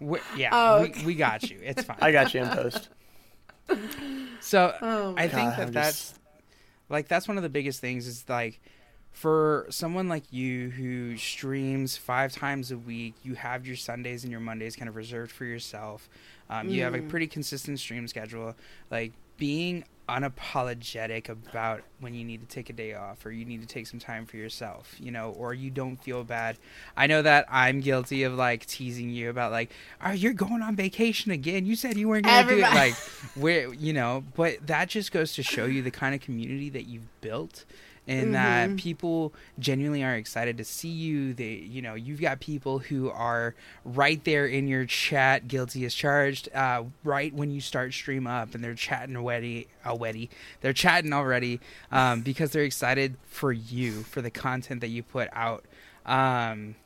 we, yeah Oh, we, we got you it's fine I got you in post. So Oh my I think God, that I'm that's like that's one of the biggest things is like for someone like you who streams five times a week, you have your Sundays and your Mondays kind of reserved for yourself. Um, You have a pretty consistent stream schedule. Like being unapologetic about when you need to take a day off or you need to take some time for yourself, you know, or you don't feel bad. I know that I'm guilty of like teasing you about like, "Are you going on vacation again? You said you weren't going to do it." Like, where you know, but that just goes to show you the kind of community that you've built and that people genuinely are excited to see you. They you know you've got people who are right there in your chat. Guilty as charged uh, right when you start stream up and they're chatting already already. They're chatting already um, because they're excited for you for the content that you put out. Um,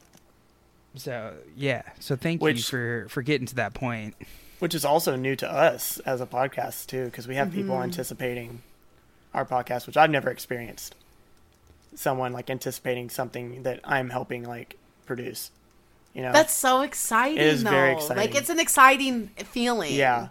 so yeah. So thank you Which- for for getting to that point. Which is also new to us as a podcast too, because we have people Mm-hmm. anticipating our podcast, which I've never experienced. Someone like anticipating something that I'm helping like produce. You know, That's so exciting. It is though. very Like it's an exciting feeling. yeah,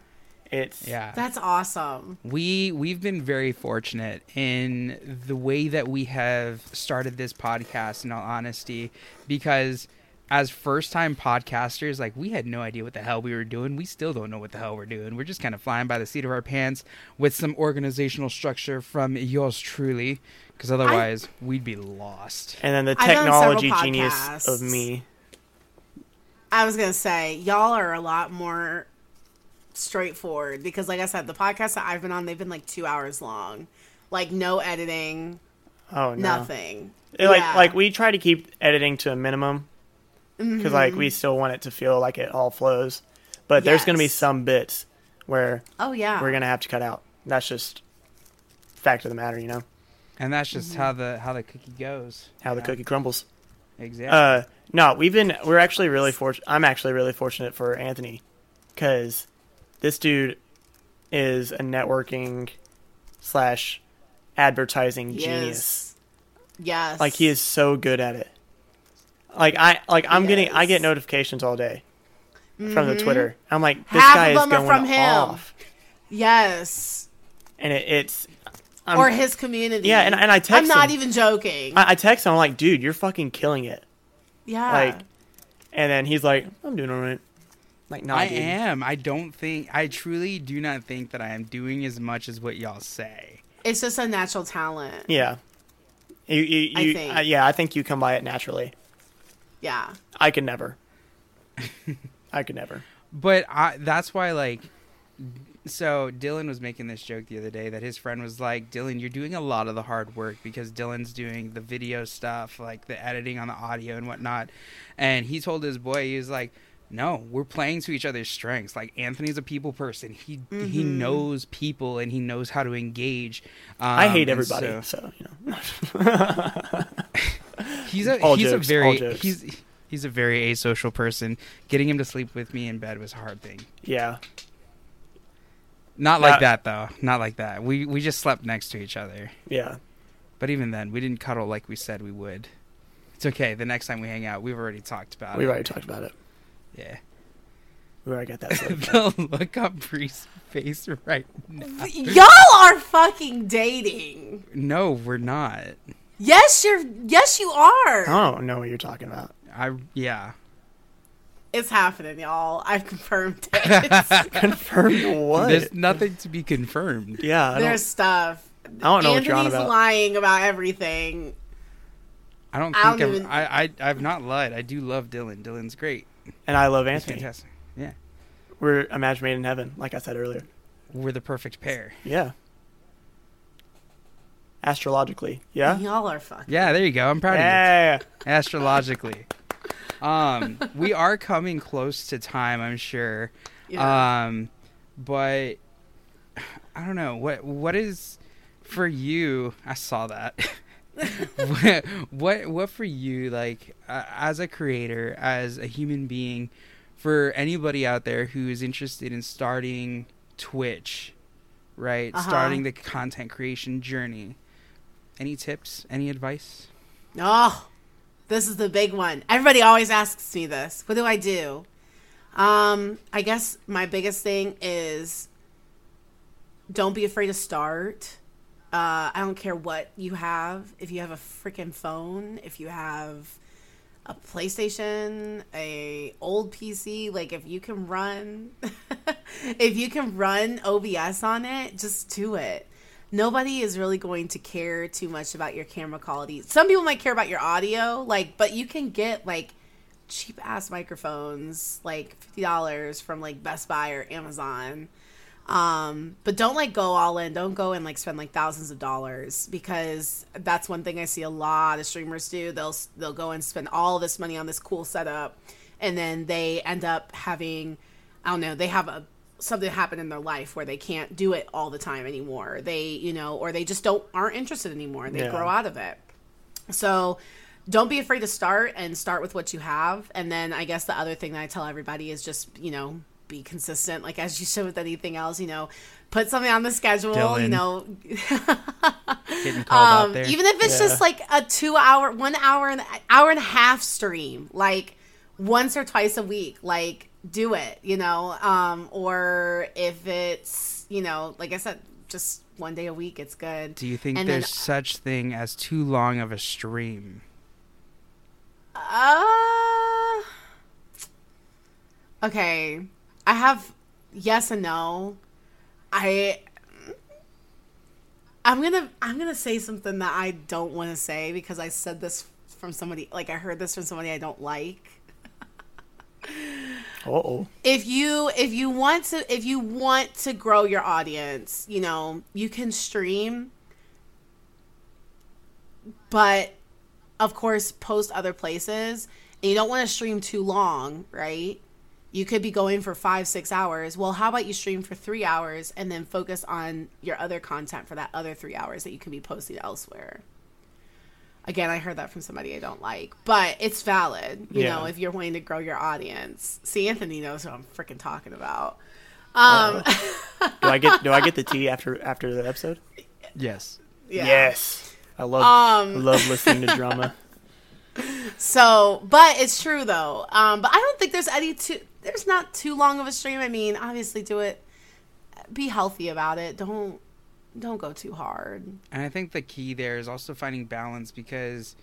it's yeah That's awesome. we we've been very fortunate in the way that we have started this podcast in all honesty because as first time podcasters like we had no idea what the hell we were doing. We still don't know what the hell we're doing. We're just kind of flying by the seat of our pants with some organizational structure from yours truly because otherwise we'd be lost. And then the I've done several technology genius of me. I was gonna say y'all are a lot more straightforward because, like I said, the podcasts that I've been on, they've been like two hours long, like no editing, Oh no, nothing. It, like Yeah. like we try to keep editing to a minimum because like Mm-hmm. we still want it to feel like it all flows. But there's going to be some bits where Oh yeah, we're going to have to cut out. That's just fact of the matter, you know, and that's just Mm-hmm. how the how the cookie goes how the know? cookie crumbles. exactly Uh, no, we've been we're actually really fortunate. I'm actually really fortunate for Anthony because this dude is a networking slash advertising genius. Yes. Yes. Like he is so good at it. Like I like I'm getting I get notifications all day from the Twitter. I'm like this Mm-hmm. Half guy of is them are going from him. off, Yes. and it, it's I'm, or his community. Yeah, and- and I text. I'm not him. even joking. I, I text him I'm like, dude, you're fucking killing it. yeah. Like, and then he's like, I'm doing all right. Like, nah, I dude. am. I don't think. I truly do not think that I am doing as much as what y'all say. It's just a natural talent. Yeah. You, you, I think. uh, yeah, I think you come by it naturally. Yeah. I can never. I could never. But I, that's why, like, so Dylan was making this joke the other day that his friend was like, "Dylan, you're doing a lot of the hard work because Dylan's doing the video stuff, like the editing on the audio and whatnot." And he told his boy, he was like, "No, we're playing to each other's strengths. Like Anthony's a people person. He he Mhm. knows people and he knows how to engage." Um, I hate everybody, so- so, you know. he's a All he's jokes, a very he's he's a very asocial person. Getting him to sleep with me in bed was a hard thing. yeah. Not like That- that though. Not like that. We we just slept next to each other. Yeah. But even then, we didn't cuddle like we said we would. It's okay. The next time we hang out, we've already talked about We it. We've already talked about it. Yeah. We already got that. the look on Bree's face right now. Y'all are fucking dating. No, we're not. Yes, you're. Yes, you are. I don't know what you're talking about. I yeah. It's happening, y'all. I've confirmed it. Confirmed what? There's nothing to be confirmed. yeah, I don't, There's stuff. I don't know what you're on Anthony's about. lying about everything. I don't I think don't I've, even- I I I've not lied. I do love Dylan. Dylan's great. and I love He's Anthony. fantastic. Yeah. We're a match made in heaven, like I said earlier. We're the perfect pair. Yeah. Astrologically, yeah. Y'all are fucking. Yeah, there you go. I'm proud of you. Yeah. astrologically. um, we are coming close to time, I'm sure. Yeah. Um, but I don't know what what is for you. I saw that. what, what what for you like uh, as a creator, as a human being, for anybody out there who is interested in starting Twitch, right? Uh-huh. Starting the content creation journey. Any tips? Any advice? Oh, this is the big one. Everybody always asks me this. What do I do? Um, I guess my biggest thing is don't be afraid to start. Uh, I don't care what you have. If you have a freaking phone, if you have a PlayStation, a old PC, like if you can run if you can run OBS on it, just do it. Nobody is really going to care too much about your camera quality. Some people might care about your audio, like, but you can get like cheap ass microphones, like fifty dollars from like Best Buy or Amazon. Um, but don't like go all in. Don't go and like spend like thousands of dollars because that's one thing I see a lot of streamers do. They'll they'll go and spend all this money on this cool setup, and then they end up having, I don't know, they have a something happen in their life where they can't do it all the time anymore. They you know, or they just don't aren't interested anymore. They Yeah. grow out of it. So don't be afraid to start and start with what you have. And then I guess the other thing that I tell everybody is just, you know, be consistent. Like as you should with anything else, you know, put something on the schedule, you know. Getting called out um, there. even if it's Yeah. just like a two hour, one hour and hour and a half stream, like once or twice a week, like do it, you know. Um, or if it's, you know, like I said, just one day a week, it's good. Do you think And then- there's such thing as too long of a stream? Uh, okay. I have yes and no. I I'm to I'm to say something that I don't want to say because I said this from somebody like I heard this from somebody I don't like. Oh. if you if you want to if you want to grow your audience you know you can stream but of course post other places and you don't want to stream too long right? You could be going for five six hours. Well how about you stream for three hours and then focus on your other content for that other three hours that you can be posting elsewhere again i heard that from somebody i don't like but it's valid you Yeah. know if you're wanting to grow your audience see anthony knows what i'm freaking talking about um Do I get do I get the tea after after the episode? Yes. yeah Yes. I love Um, I love listening to drama. So, but it's true though. Um, but I don't think there's any too. There's not too long of a stream. I mean, obviously, do it. Be healthy about it. Don't don't go too hard. And I think the key there is also finding balance because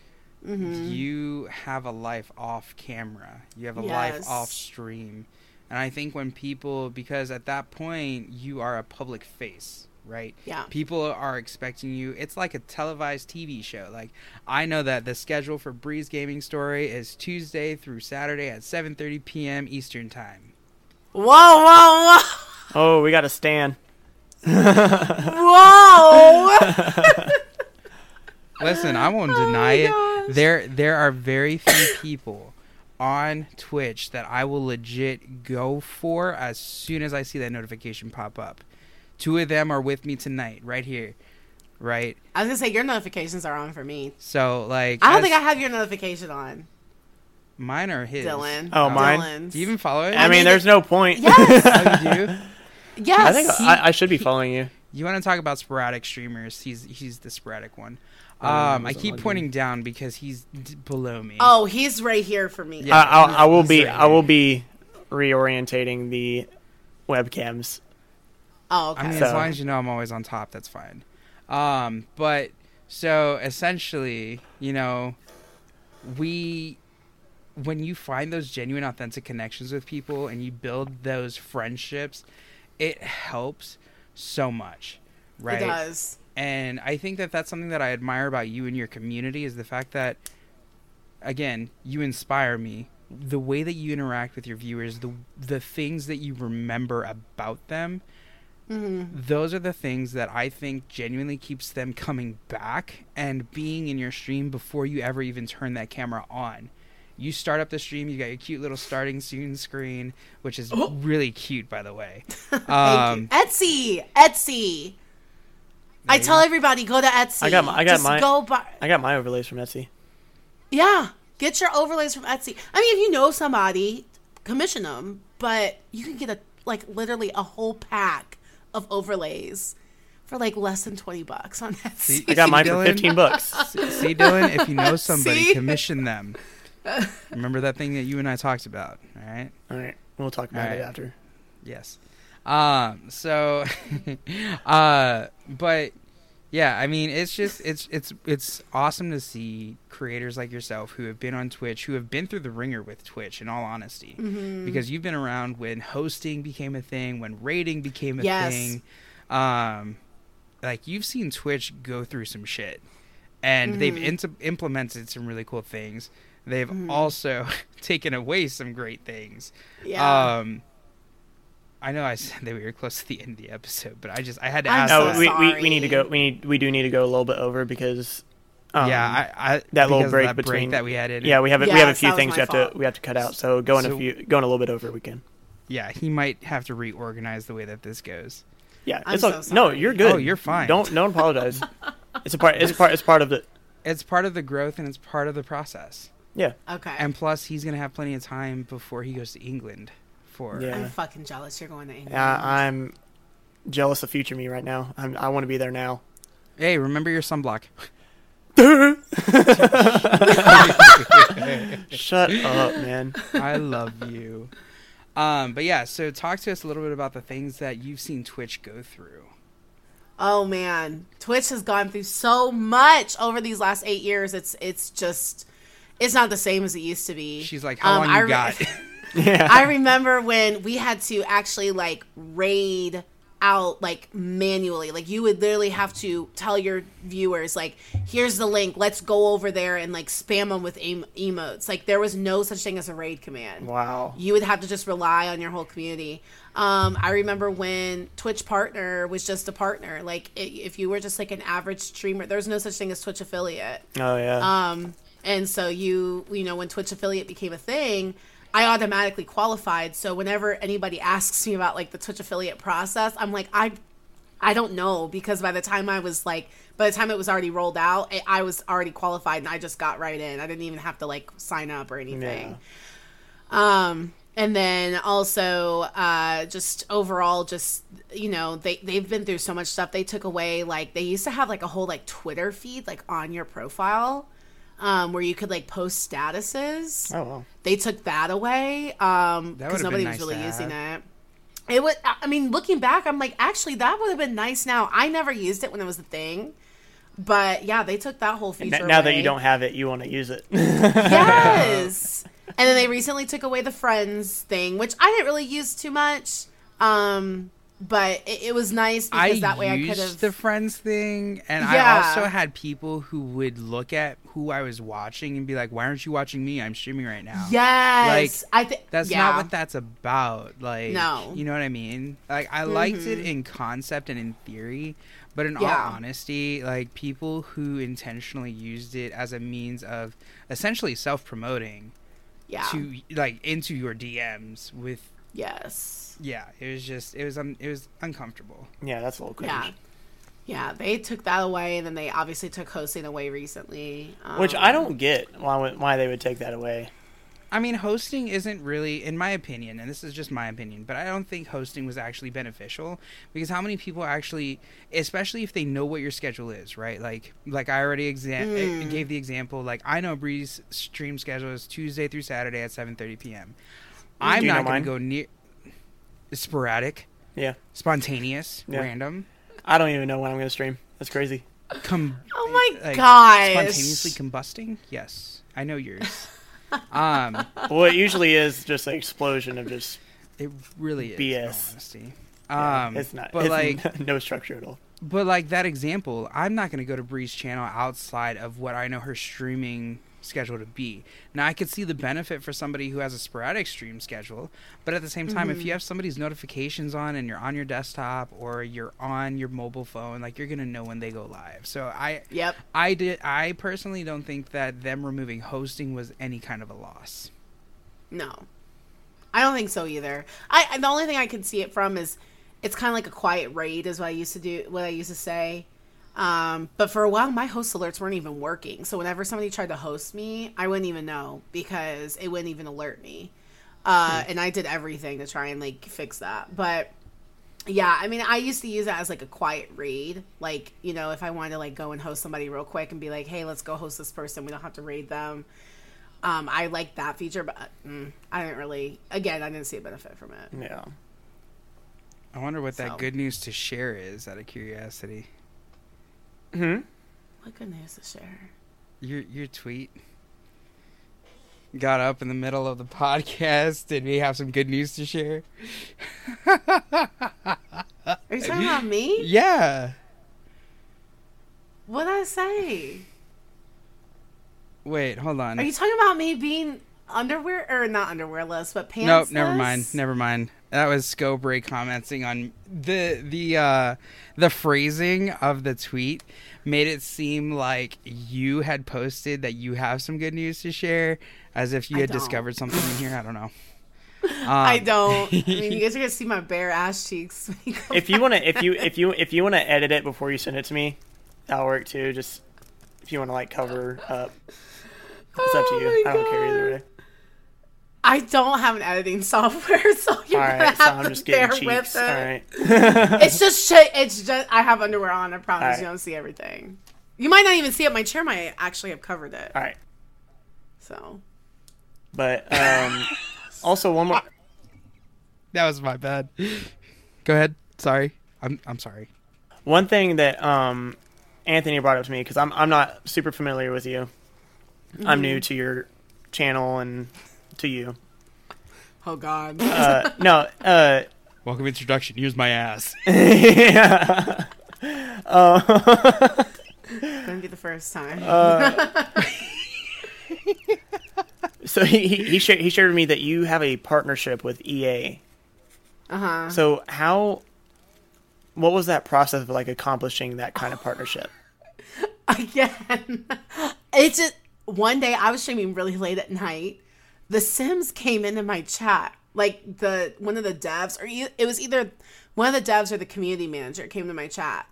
Mm-hmm. you have a life off camera. You have a life off stream. And I think when people, because at that point you are a public face, right? Yeah. People are expecting you. It's like a televised TV show. Like I know that the schedule for Brys Gaming Story is Tuesday through Saturday at 7:30 p.m. Eastern Time. Whoa, whoa, whoa. Oh, we got to stand. whoa! Whoa! Listen, I won't Oh deny my it. gosh. There there are very few people on Twitch that I will legit go for as soon as I see that notification pop up. Two of them are with me tonight, right here. Right? I was gonna say your notifications are on for me. So like I don't as- think I have your notification on, mine are his. Dylan. Oh, mine? Dylan's. Do you even follow it? I mean, mean, there's no point. Yes. Oh, you do? Yes. I think I, I should be following you. You want to talk about sporadic streamers? He's he's the sporadic one. Oh, I Um, I keep pointing down because he's d- below me. oh, he's right here for me. Yeah. I, I'll, I will be. right I will be reorientating the webcams. Oh, okay. I mean, So- as long as you know I'm always on top, that's fine. Um, but so essentially, you know, we when you find those genuine, authentic connections with people and you build those friendships, it helps so much, right? It does. And I think that that's something that I admire about you and your community is the fact that, again, you inspire me. The way that you interact with your viewers, the the things that you remember about them, hmm those are the things that I think genuinely keeps them coming back and being in your stream before you ever even turn that camera on. You start up the stream, you got your cute little starting scene screen, which is Oh. really cute, by the way. Um. Etsy, Etsy. I There you tell go. everybody go to Etsy. I got my- I got Just my- Go buy. I got my overlays from Etsy. Yeah, get your overlays from Etsy. I mean, if you know somebody, commission them. But you can get a like literally a whole pack of overlays for like less than twenty bucks on Etsy. See- I got mine for 15 bucks. See, Dylan, if you know somebody, See? commission them. Remember that thing that you and I talked about, all right? All right, we'll talk about All it after. Yes. Um. So, uh, but yeah, I mean, it's just it's it's it's awesome to see creators like yourself who have been on Twitch, who have been through the ringer with Twitch. In all honesty, Mhm. because you've been around when hosting became a thing, when raiding became a Yes. thing. Um, like you've seen Twitch go through some shit, and they've Mhm. int- implemented some really cool things. They've Mhm. also taken away some great things. yeah. Um, I know I said that we were close to the end of the episode, but I just I had to I'm ask. No, that. we, we, we need to go. We need we do need to go a little bit over because. Um, yeah, I, I that little break that between- that we had in. yeah, we have a, we have a few things we have fault. to we have to cut out. So going So- a few going a little bit over we can. yeah. He might have to reorganize the way that this goes. Yeah, I'm it's so all, no, you're good. Oh, you're fine. Don't don't apologize. it's a part. It's part. It's part of the. It's part of the growth and it's part of the process. Yeah. okay. And plus, he's gonna have plenty of time before he goes to England for. Yeah. I'm fucking jealous. You're going to England. Uh, I'm jealous of future me right now. I'm, I want to be there now. Hey, remember your sunblock. Shut up, man. I love you. Um, but yeah, so talk to us a little bit about the things that you've seen Twitch go through. Oh man, Twitch has gone through so much over these last eight years. It's it's just it's not the same as it used to be. She's like, "How Um, long I you re- got?" Yeah. I remember when we had to actually like raid out like manually. Like you would literally have to tell your viewers like, "Here's the link. Let's go over there and like spam them with em- emotes." Like there was no such thing as a raid command. wow. You would have to just rely on your whole community. Um, I remember when Twitch partner was just a partner. Like i if you were just like an average streamer, there was no such thing as Twitch affiliate. Oh yeah. Um, and so you, you know, when Twitch affiliate became a thing, I automatically qualified. So whenever anybody asks me about like the Twitch affiliate process, I'm like, I, I don't know because by the time I was like, by the time it was already rolled out, I- I was already qualified and I just got right in. I didn't even have to like sign up or anything. Um, and then also, uh, just overall, just you know, they they've been through so much stuff. They took away like they used to have like a whole like Twitter feed like on your profile, um, where you could like post statuses. oh well. They took that away um, because would've nobody been was really using have. it. It would. I mean, looking back, I'm like, actually, that would have been nice. Now, I never used it when it was a thing, but yeah, they took that whole N- feature. now that you don't have it, you want to use it. yes And then they recently took away the friends thing, which I didn't really use too much. Um, but it, it was nice because I that way I could have. the friends thing, and I also had people who would look at who I was watching and be like, "Why aren't you watching me? I'm streaming right now." yes, like I think That's yeah. not what that's about. Like, No. you know what I mean? Like, I liked it Mhm. in concept and in theory, but in Yeah. all honesty, like people who intentionally used it as a means of essentially self-promoting yeah. to like into your DMs with yes. yeah, it was just it was um, it was uncomfortable. Yeah, that's a little cringe. Yeah. Yeah, they took that away, and then they obviously took hosting away recently. Um, Which I don't get why why they would take that away. I mean, hosting isn't really, in my opinion, and this is just my opinion, but I don't think hosting was actually beneficial because how many people actually, especially if they know what your schedule is, right? Like, like I already exa- Mm. gave the example. Like, I know Bree's stream schedule is Tuesday through Saturday at seven thirty p.m. I'm Do you know not going to go near sporadic, Yeah, spontaneous, Yeah. random, I don't even know when I'm going to stream. That's crazy. com- Oh my like, gosh! spontaneously combusting. Yes, I know yours. um, Well, it usually is just an explosion of just. It really is. in BS. honesty. yeah, Um, it's not. But it's like, no structure at all. but like that example, I'm not going to go to Bree's channel outside of what I know her streaming schedule to be. Now I could see the benefit for somebody who has a sporadic stream schedule, but at the same time, if you mm-hmm. have somebody's notifications on and you're on your desktop or you're on your mobile phone, like you're to know when they go live. So I, Yep. I did. I personally don't think that them removing hosting was any kind of a loss. No, I don't think so either. I I- the only thing I can see it from is it's kind of like a quiet raid, is what I used to do. What I used to say. Um, but for a while, my host alerts weren't even working. So whenever somebody tried to host me, I wouldn't even know because it wouldn't even alert me. Uh, and I did everything to try and like fix that. But yeah, I mean, I used to use it as like a quiet raid. Like, you know, if I wanted to like go and host somebody real quick and be like, hey, let's go host this person. We don't have to raid them. Um, I like that feature, but mm, I didn't really. Again, I didn't see a benefit from it. Yeah. I wonder what that good news to share is. Out of curiosity. Hmm. What good news to share? your your tweet got up in the middle of the podcast did we have some good news to share Are you talking about me? yeah What I say? wait hold on Are you talking about me being underwear or not underwearless, but pants? nope never mind never mind that was Scobray commenting on the the uh the phrasing of the tweet made it seem like you had posted that you have some good news to share as if you I had don't. discovered something in here i don't know I Um, don't. I mean, you guys are gonna see my bare ass cheeks. when you go If you want to, if you if you if you want to edit it before you send it to me, that'll work too. Just if you want to like cover up, it's up to Oh you. my I don't care either way. I don't have an editing software, so you're All gonna right, so have I'm to just bear getting with it. All right. It's just shit. It's just I have underwear on. I promise Alright. you don't see everything. You might not even see it. My chair might actually have covered it. All right. So But um, also one more. that was my bad go ahead sorry i'm i'm sorry One thing that um, Anthony brought up to me because I'm I'm not super familiar with you. I'm new to your channel and to you. oh god. Uh, no, uh, welcome introduction here's my ass yeah. Uh, Gonna be the first time. so he he he shared, he shared with me that you have a partnership with EA. Uh huh. So how? What was that process of like accomplishing that kind of partnership? Again, it's just one day I was streaming really late at night. The Sims came into my chat, like the one of the devs, or e- it was either one of the devs or the community manager came to my chat,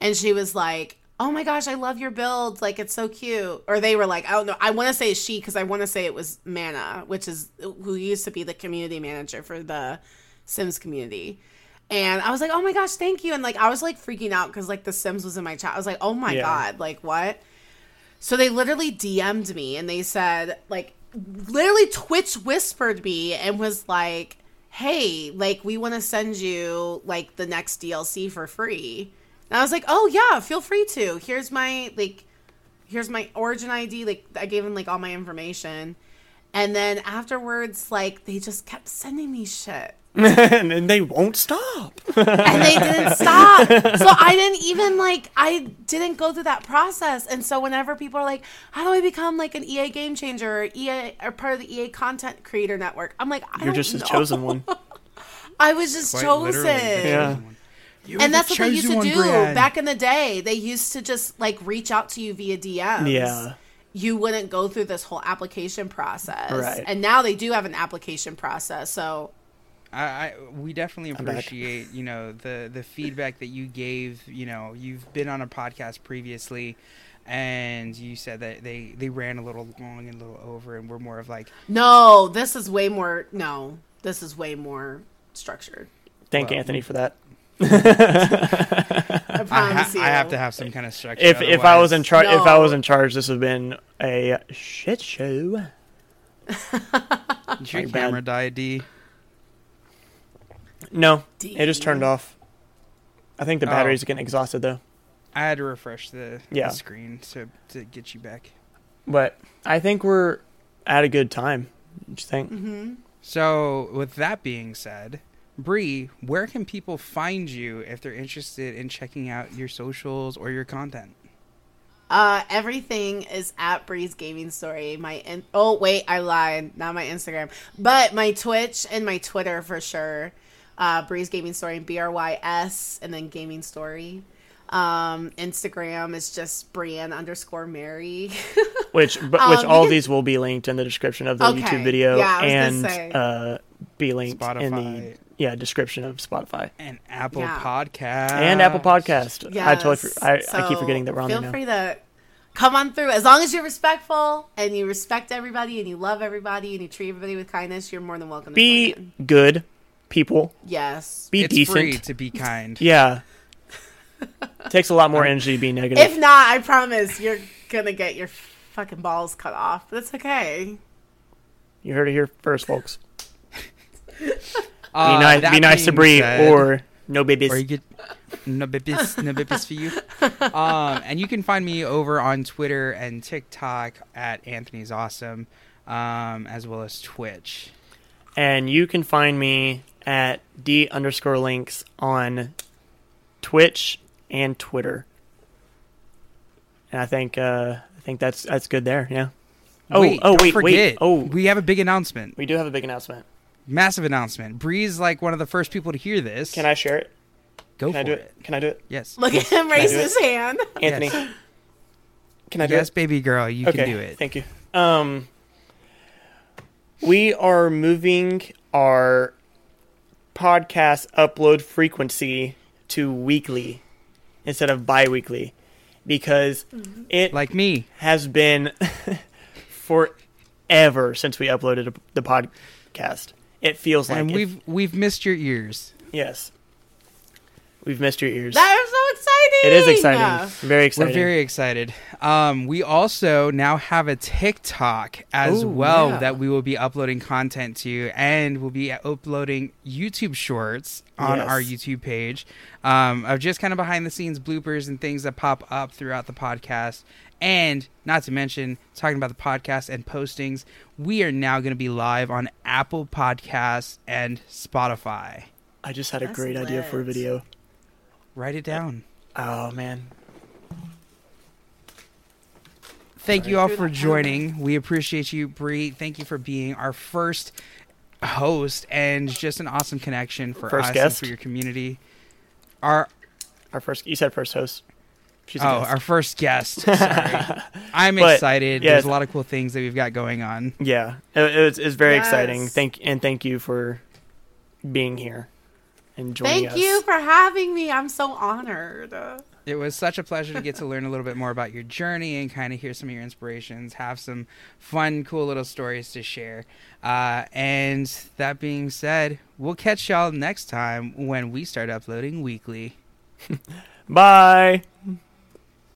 and she was like, "Oh my gosh, I love your build! Like it's so cute." Or they were like, "I don't know. I want to say she because I want to say it was Mana, which is who used to be the community manager for the Sims community." And I was like, "Oh my gosh, thank you!" And like I was like freaking out because like the Sims was in my chat. I was like, "Oh my Yeah. god, like what?" So they literally DM'd me and they said, like, literally Twitch whispered me and was like, hey, like, we want to send you, like, the next DLC for free. And I was like, oh, yeah, feel free to. Here's my, like, here's my origin ID. Like, I gave him, like, all my information. And then afterwards, like they just kept sending me shit. and then they won't stop. and they didn't stop. So I didn't even like I didn't go through that process. And so whenever people are like, "How do I become like an EA game changer or EA or part of the EA content creator network?" I'm like, I You're don't just the know. chosen one. I was just Quite chosen. Yeah. You're And that's what they used to do Brian. back in the day. They used to just like reach out to you via DMs. Yeah. You wouldn't go through this whole application process. Right. And now they do have an application process. So I, I we definitely appreciate you know the the feedback that you gave. You know, you've been on a podcast previously, and you said that they they ran a little long and a little over, and we're more of like no, this is way more no. This is way more structured. Thank Well, Anthony for that. I I, ha- I have to have some kind of structure. If if I was in otherwise- charge, if I was in charge, this would have been a shit show. Did your Like bad. camera die, D? No, it just turned off. I think the Oh. are getting exhausted though. I had to refresh the, the Yeah. screen to to get you back. But I think we're at a good time. What you think? Mm-hmm. So, with that being said, Bree, where can people find you if they're interested in checking out your socials or your content? Uh, everything is at Brys Gaming Story. My in- oh wait, I lied. Not my Instagram, but my Twitch and my Twitter for sure. Uh, Brys Gaming Story, B R Y S, and then Gaming Story. Um, Instagram is just Brienne underscore Mary. Which, but, Um, which you all can- these will be linked in the description of the Okay. YouTube video Yeah, and gonna uh, be linked in the yeah description of Spotify And Apple Yeah. Podcast. and Apple Podcast. I totally, Yes. for, I, I keep forgetting that we're on Feel there now. free to come on through. As long as you're respectful and you respect everybody and you love everybody and you treat everybody with kindness, you're more than welcome to Be join in. good people. Yes. Be it's decent. free to be kind. Yeah. Takes a lot more energy to be negative. If not, I promise you're gonna get your fucking balls cut off. But it's okay. you heard it here first, folks. Uh, be nice, be nice to being Bree, or no babies. or you get no bibis, no bibis for you. Um, and you can find me over on Twitter and TikTok at Anthony's Awesome, um, as well as Twitch. And you can find me at d underscore links on Twitch and Twitter. And I think uh, I think that's that's good there. Yeah. Oh wait, oh don't wait forget, wait oh we have a big announcement, we do have a big announcement. massive announcement. Bree's like one of the first people to hear this. Can I share it? go Can for I do it? it? Can I do it, Yes. Look at him raise his hand. Anthony? Yes. Can I do yes, it? Yes, baby girl, you okay, can do it. Thank you. Um, we are moving our podcast upload frequency to weekly instead of bi-weekly because mm-hmm. it Like me. has been forever since we uploaded the podcast. It feels like and it- we've we've missed your ears. yes, we've missed your ears. That is so exciting. it is exciting, very exciting. We're very excited. Um, we also now have a TikTok as Ooh, well yeah. that we will be uploading content to, and we'll be uploading YouTube shorts on Yes. our YouTube page um, of just kind of behind the scenes bloopers and things that pop up throughout the podcast. And not to mention, talking about the podcast and postings, we are now going to be live on Apple Podcasts and Spotify. I just had a That's great idea for a video. Write it down. Oh man, Thank you all for joining. We appreciate you, Bree. Thank you for being our first host and just an awesome connection for First us guest. and for your community. Our our first. You said first host. She's oh, our first guest. Sorry, I'm But, excited. yeah, There's a lot of cool things that we've got going on. Yeah, it, it's, it's very Yes. exciting. Thank and thank you for being here and joining Thank us. you for having me. I'm so honored. It was such a pleasure to get to learn a little bit more about your journey and kind of hear some of your inspirations, have some fun, cool little stories to share. Uh, and that being said, we'll catch y'all next time when we start uploading weekly. Bye.